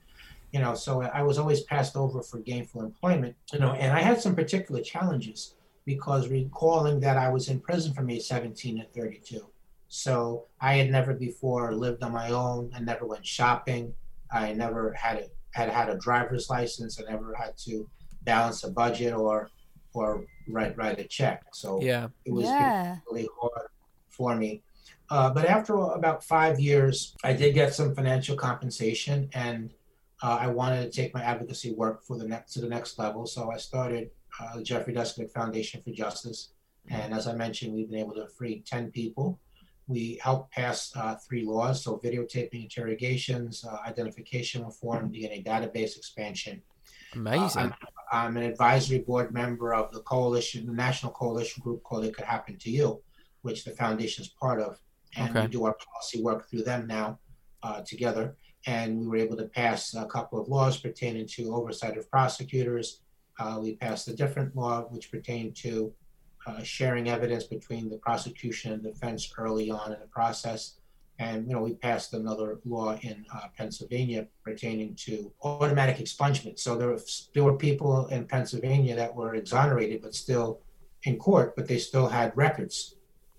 you know. So I was always passed over for gainful employment. You know, and I had some particular challenges because recalling that I was in prison from age 17 to 32. So I had never before lived on my own. I never went shopping. I never had a, had had a driver's license. I never had to balance a budget or or write write a check. So Yeah. it was Yeah. really hard for me. Uh, but after about five years, I did get some financial compensation, and uh, I wanted to take my advocacy work for the next to the next level. So I started uh, the Jeffrey Deskovic Foundation for Justice, and as I mentioned, we've been able to free ten people. We helped pass uh, three laws: so videotaping interrogations, uh, identification reform, DNA database expansion. Amazing. I'm, I'm an advisory board member of the coalition, the national coalition group called It Could Happen to You, which the foundation is part of. And Okay. we do our policy work through them now uh, together. And we were able to pass a couple of laws pertaining to oversight of prosecutors. Uh, we passed a different law which pertained to uh, sharing evidence between the prosecution and defense early on in the process. And you know, we passed another law in uh, Pennsylvania pertaining to automatic expungement. So there were there were people in Pennsylvania that were exonerated but still in court, but they still had records,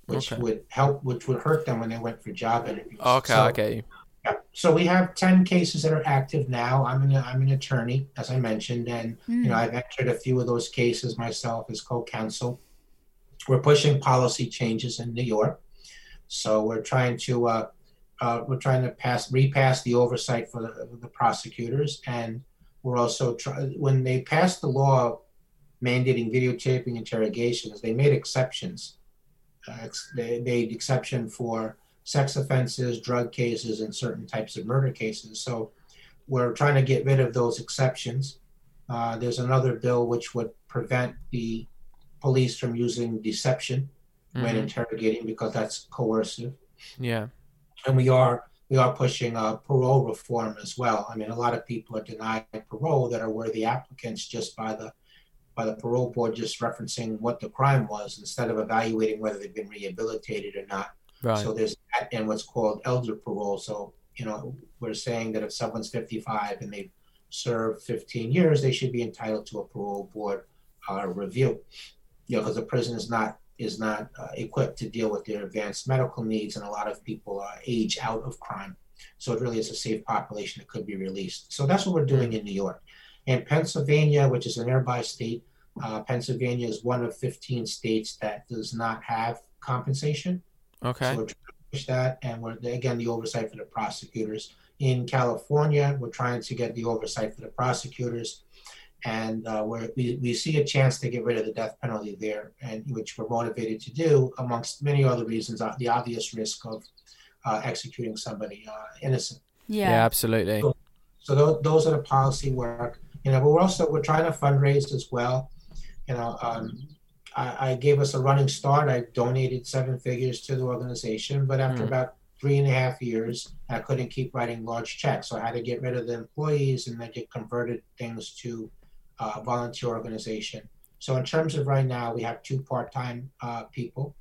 which Okay. would help, which would hurt them when they went for job interviews. Okay, So- get. Yeah. So we have ten cases that are active now. I'm an I'm an attorney, as I mentioned, and you know Mm. I've entered a few of those cases myself as co-counsel. We're pushing policy changes in New York, so we're trying to uh, uh, we're trying to pass repass the oversight for the, the prosecutors, and we're also try, when they passed the law mandating videotaping interrogations, they made exceptions. Uh, ex- they made exception for sex offenses, drug cases, and certain types of murder cases. So we're trying to get rid of those exceptions. Uh, there's another bill which would prevent the police from using deception when Mhm. interrogating because that's coercive. Yeah. And we are we are pushing uh, parole reform as well. I mean, a lot of people are denied parole that are worthy applicants just by the by the parole board just referencing what the crime was instead of evaluating whether they've been rehabilitated or not. Right. So there's that and what's called elder parole. So, you know, we're saying that if someone's 55 and they've served 15 years, they should be entitled to a parole board uh, review. You know, because the prison is not is not uh, equipped to deal with their advanced medical needs, and a lot of people uh, age out of crime. So it really is a safe population that could be released. So that's what we're doing in New York. In Pennsylvania, which is a nearby state, uh, Pennsylvania is one of 15 states that does not have compensation. Okay. So we're trying to push that, and we're again the oversight for the prosecutors. In California, we're trying to get the oversight for the prosecutors, and uh, we're, we we see a chance to get rid of the death penalty there, and which we're motivated to do, amongst many other reasons. uh, The obvious risk of uh, executing somebody uh, innocent. Yeah, absolutely. So, so those, those are the policy work. You know, but we're also we're trying to fundraise as well. You know, um, I, I gave us a running start. I donated seven figures to the organization, but after Mm. about three and a half years, I couldn't keep writing large checks, so I had to get rid of the employees and then get converted things to uh, volunteer organization. So in terms of right now, we have two part-time uh, people,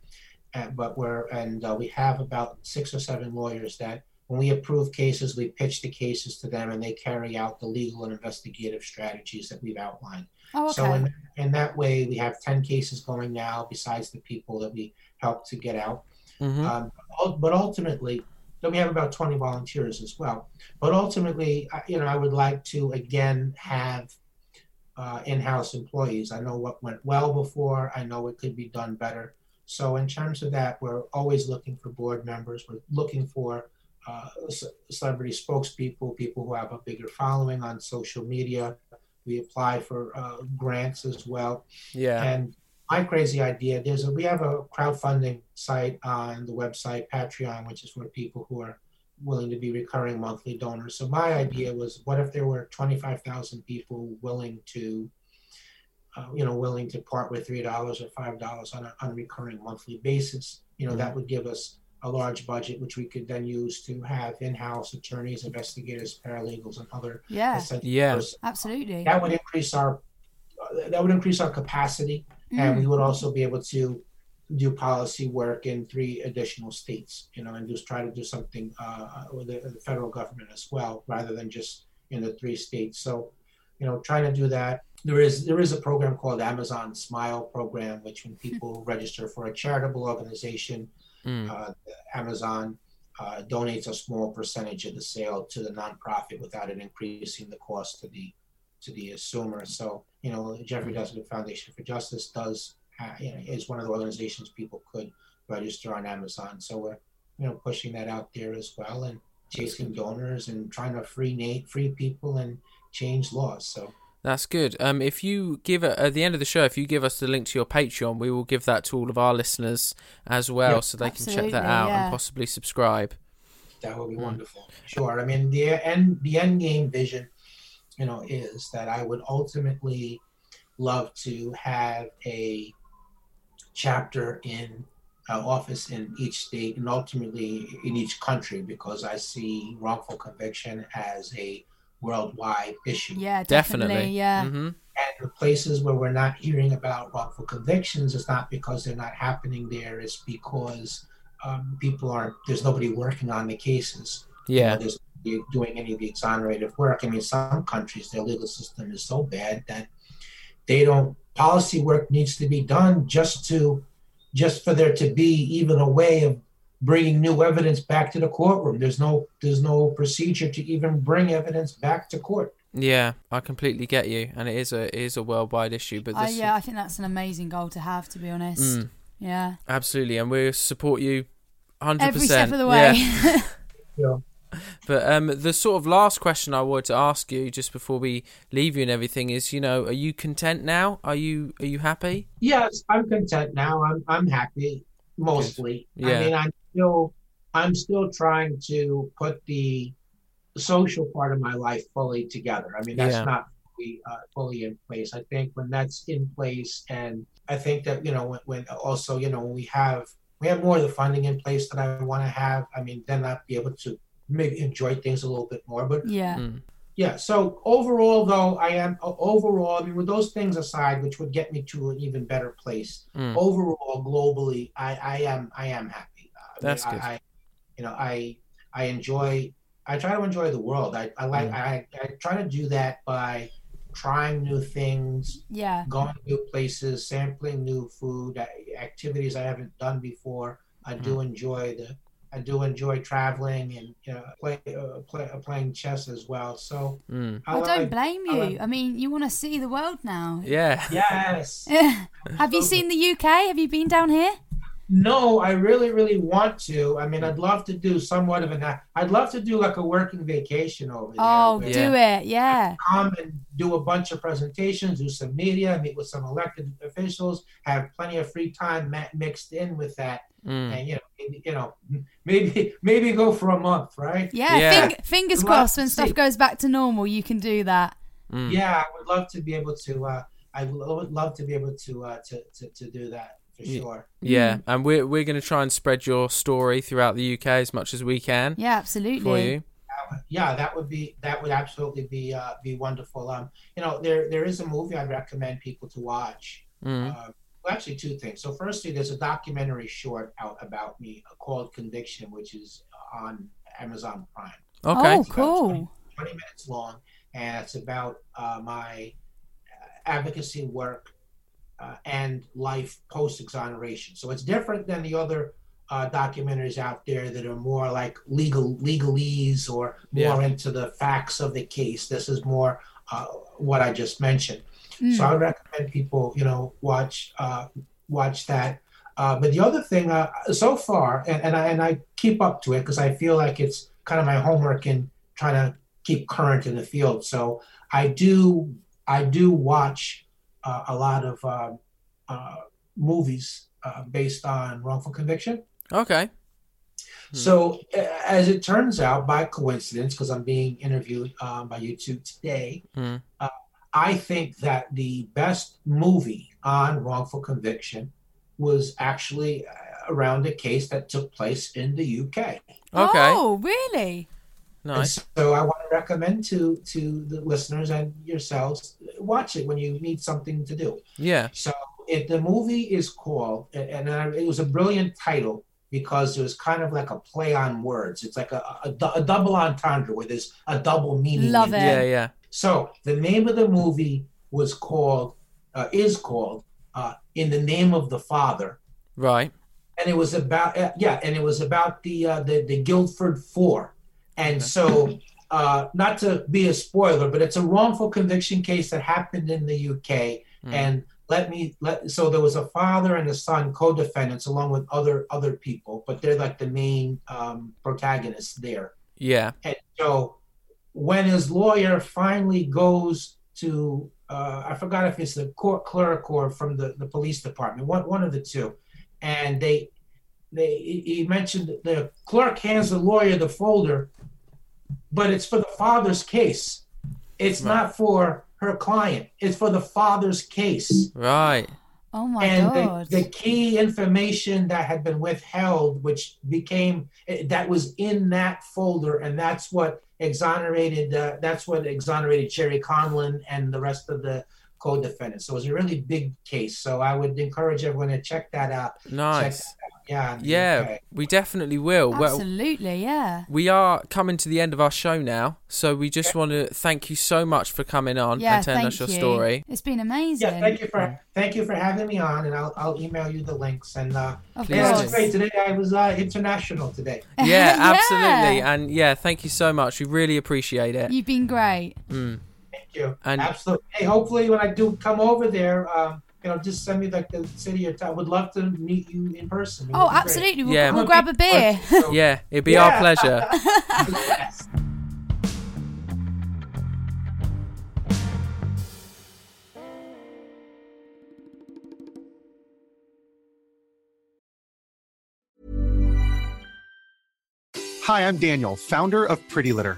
and, but we're and uh, we have about six or seven lawyers that when we approve cases, we pitch the cases to them, and they carry out the legal and investigative strategies that we've outlined. Oh, So okay. in, in that way, we have 10 cases going now, besides the people that we help to get out. Mhm. Um, but ultimately, then we have about 20 volunteers as well. But ultimately, you know, I would like to again have uh, in-house employees. I know what went well before. I know it could be done better. So in terms of that, we're always looking for board members. We're looking for uh, celebrity spokespeople, people who have a bigger following on social media. We apply for uh, grants as well. Yeah. And my crazy idea, is a, we have a crowdfunding site on the website Patreon, which is for people who are willing to be recurring monthly donors. So my idea was, what if there were 25,000 people willing to, uh, you know, willing to part with three dollars or five dollars on a on a recurring monthly basis? You know, that would give us a large budget, which we could then use to have in-house attorneys, investigators, paralegals, and other Yeah. essential Yeah. personnel Absolutely. that would increase our uh, that would increase our capacity and we Mm. would also be able to do policy work in three additional states you know and just try to do something uh, with the, the federal government as well rather than just in the three states so you know trying to do that there is there is a program called amazon smile program which when people register for a charitable organization Mm. uh, amazon uh, donates a small percentage of the sale to the nonprofit without it increasing the cost to the to the assumer. So, you know, Jeffrey Deskovic Foundation for Justice does, ha- you know, is one of the organizations people could register on Amazon. So we're, you know, pushing that out there as well and chasing donors and trying to free Nate, free people and change laws. So That's good. Um, if you give it at the end of the show, if you give us the link to your Patreon, we will give that to all of our listeners as well, Yeah. so they can check that out yeah. and possibly subscribe. that would be Mm. wonderful. Sure. I mean, the end, the end game vision, you know, is that I would ultimately love to have a chapter in uh, office in each state and ultimately in each country because I see wrongful conviction as a worldwide issue. Yeah, definitely. Definitely. Yeah. hmm And the places where we're not hearing about wrongful convictions, it's not because they're not happening there, it's because um, people aren't, there's nobody working on the cases. You know, Yeah. there's nobody doing any of the exonerative work. I mean, some countries, their legal system is so bad that they don't, policy work needs to be done just to, just for there to be even a way of bringing new evidence back to the courtroom. There's no there's no procedure to even bring evidence back to court. Yeah, I completely get you, and it is a it is a worldwide issue. But I, this, yeah, I think that's an amazing goal to have. To be honest, Mm. yeah. absolutely, and we support you, hundred percent Every percent step of the way. Yeah. But um, the sort of last question I wanted to ask you, just before we leave you and everything, is you know, are you content now? Are you are you happy? Yes, I'm content now. I'm I'm happy mostly. Yeah. I mean, I'm still I'm still trying to put the social part of my life fully together. I mean, that's Yeah. not fully, uh, fully in place. I think when that's in place, and I think that you know when, when also you know when we have we have more of the funding in place that I want to have. I mean, then I'll be able to maybe enjoy things a little bit more. But yeah. Mm. yeah. So overall, though, I am overall. I mean, with those things aside, which would get me to an even better place. Mm. Overall, globally, I, I am I am happy. Uh, I That's I, good. I, you know, I I enjoy. I try to enjoy the world. I, I like. Mm. I, I try to do that by trying new things, Yeah. going to new places, sampling new food, uh, activities I haven't done before. I do Mm. enjoy the. I do enjoy traveling and you know play, uh, play uh, playing chess as well. So Mm. I, don't like- blame I you. like- I mean, you want to see the world now. Yeah. Yes. Have you seen the UK? Have you been down here? No, I really, really want to. I mean, I'd love to do somewhat of an. I'd love to do like a working vacation over there. Oh, where do it. Yeah. Come and do a bunch of presentations, do some media, meet with some elected officials, have plenty of free time mixed in with that, Mm. and you know, maybe- you know, maybe maybe go for a month, right? Yeah. Yeah. Fing- fingers Love crossed when stuff see. goes back to normal, you can do that. Mm. Yeah, I would love to be able to. Uh, I would love to be able to uh, to, to to do that for sure. Yeah, and we're we're going to try and spread your story throughout the UK as much as we can Yeah, absolutely. for absolutely. you. yeah that would be that would absolutely be uh, be wonderful um you know there there is a movie i'd recommend people to watch Mm. uh, well, actually two things so firstly there's a documentary short out about me called conviction which is on amazon prime Okay. Oh, cool. 20, 20 minutes long and it's about uh, my uh, advocacy work uh, and life post exoneration so it's different than the other uh, documentaries out there that are more like legal legalese or more Yeah. into the facts of the case. This is more uh, what i just mentioned. Mm. so i would recommend people you know watch uh, watch that. Uh, but the other thing uh, so far and, and, I, and i keep up to it because i feel like it's kind of my homework in trying to keep current in the field. So i do i do watch uh, a lot of uh, uh, movies uh, based on wrongful conviction Okay. so, a- as it turns out, by coincidence, because I'm being interviewed um, by YouTube today, Mm. uh, I think that the best movie on wrongful conviction was actually uh, around a case that took place in the UK. Okay. Oh, really? And Nice. so, I want to recommend to to the listeners and yourselves watch it when you need something to do. Yeah. So it, the movie is called, and it was a brilliant title because it was kind of like a play on words. It's like a, a, a double entendre where there's a double meaning. Love it. Yeah. Yeah. So the name of the movie was called, uh, is called, uh, "In the Name of the Father," Right. and it was about uh, yeah, and it was about the uh, the the Guildford Four, and so. Uh, not to be a spoiler, but it's a wrongful conviction case that happened in the UK, Mm. and let me let so there was a father and a son co-defendants along with other other people but they're like the main um, protagonists there Yeah. and so when his lawyer finally goes to uh, i forgot if it's the court clerk or from the, the police department one, one of the two and they they he he mentioned the clerk hands the lawyer the folder but it's for the father's case it's Right. not for her client it's for the father's case Right. Oh my and god. the, the key information that had been withheld which became eh, that was in that folder and that's what exonerated uh, that's what exonerated Gerry Conlon and the rest of the co-defendants so it was a really big case so i would encourage everyone to check that out check Nice. that out. Yeah. Yeah, UK. we definitely will. Well, Absolutely, yeah. we are coming to the end of our show now, so we just want to thank you so much for coming on Yeah, and telling us your you. story. It's been amazing. Yeah, thank you for thank you for having me on, and I'll I'll email you the links. And uh, Of Please yeah, do. it's great. Today I was uh, international today. Yeah, Yeah. absolutely. And yeah, thank you so much. We really appreciate it. You've been great. Mm. Thank you. And- Absolutely. Hey, hopefully when I do come over there, um, you know, just send me like the city or town. Would love to meet you in person. It Oh, absolutely. We'll, Yeah. we'll grab a beer. So- Yeah, it'd be our pleasure. Yes. Hi, I'm Daniel, founder of Pretty Litter.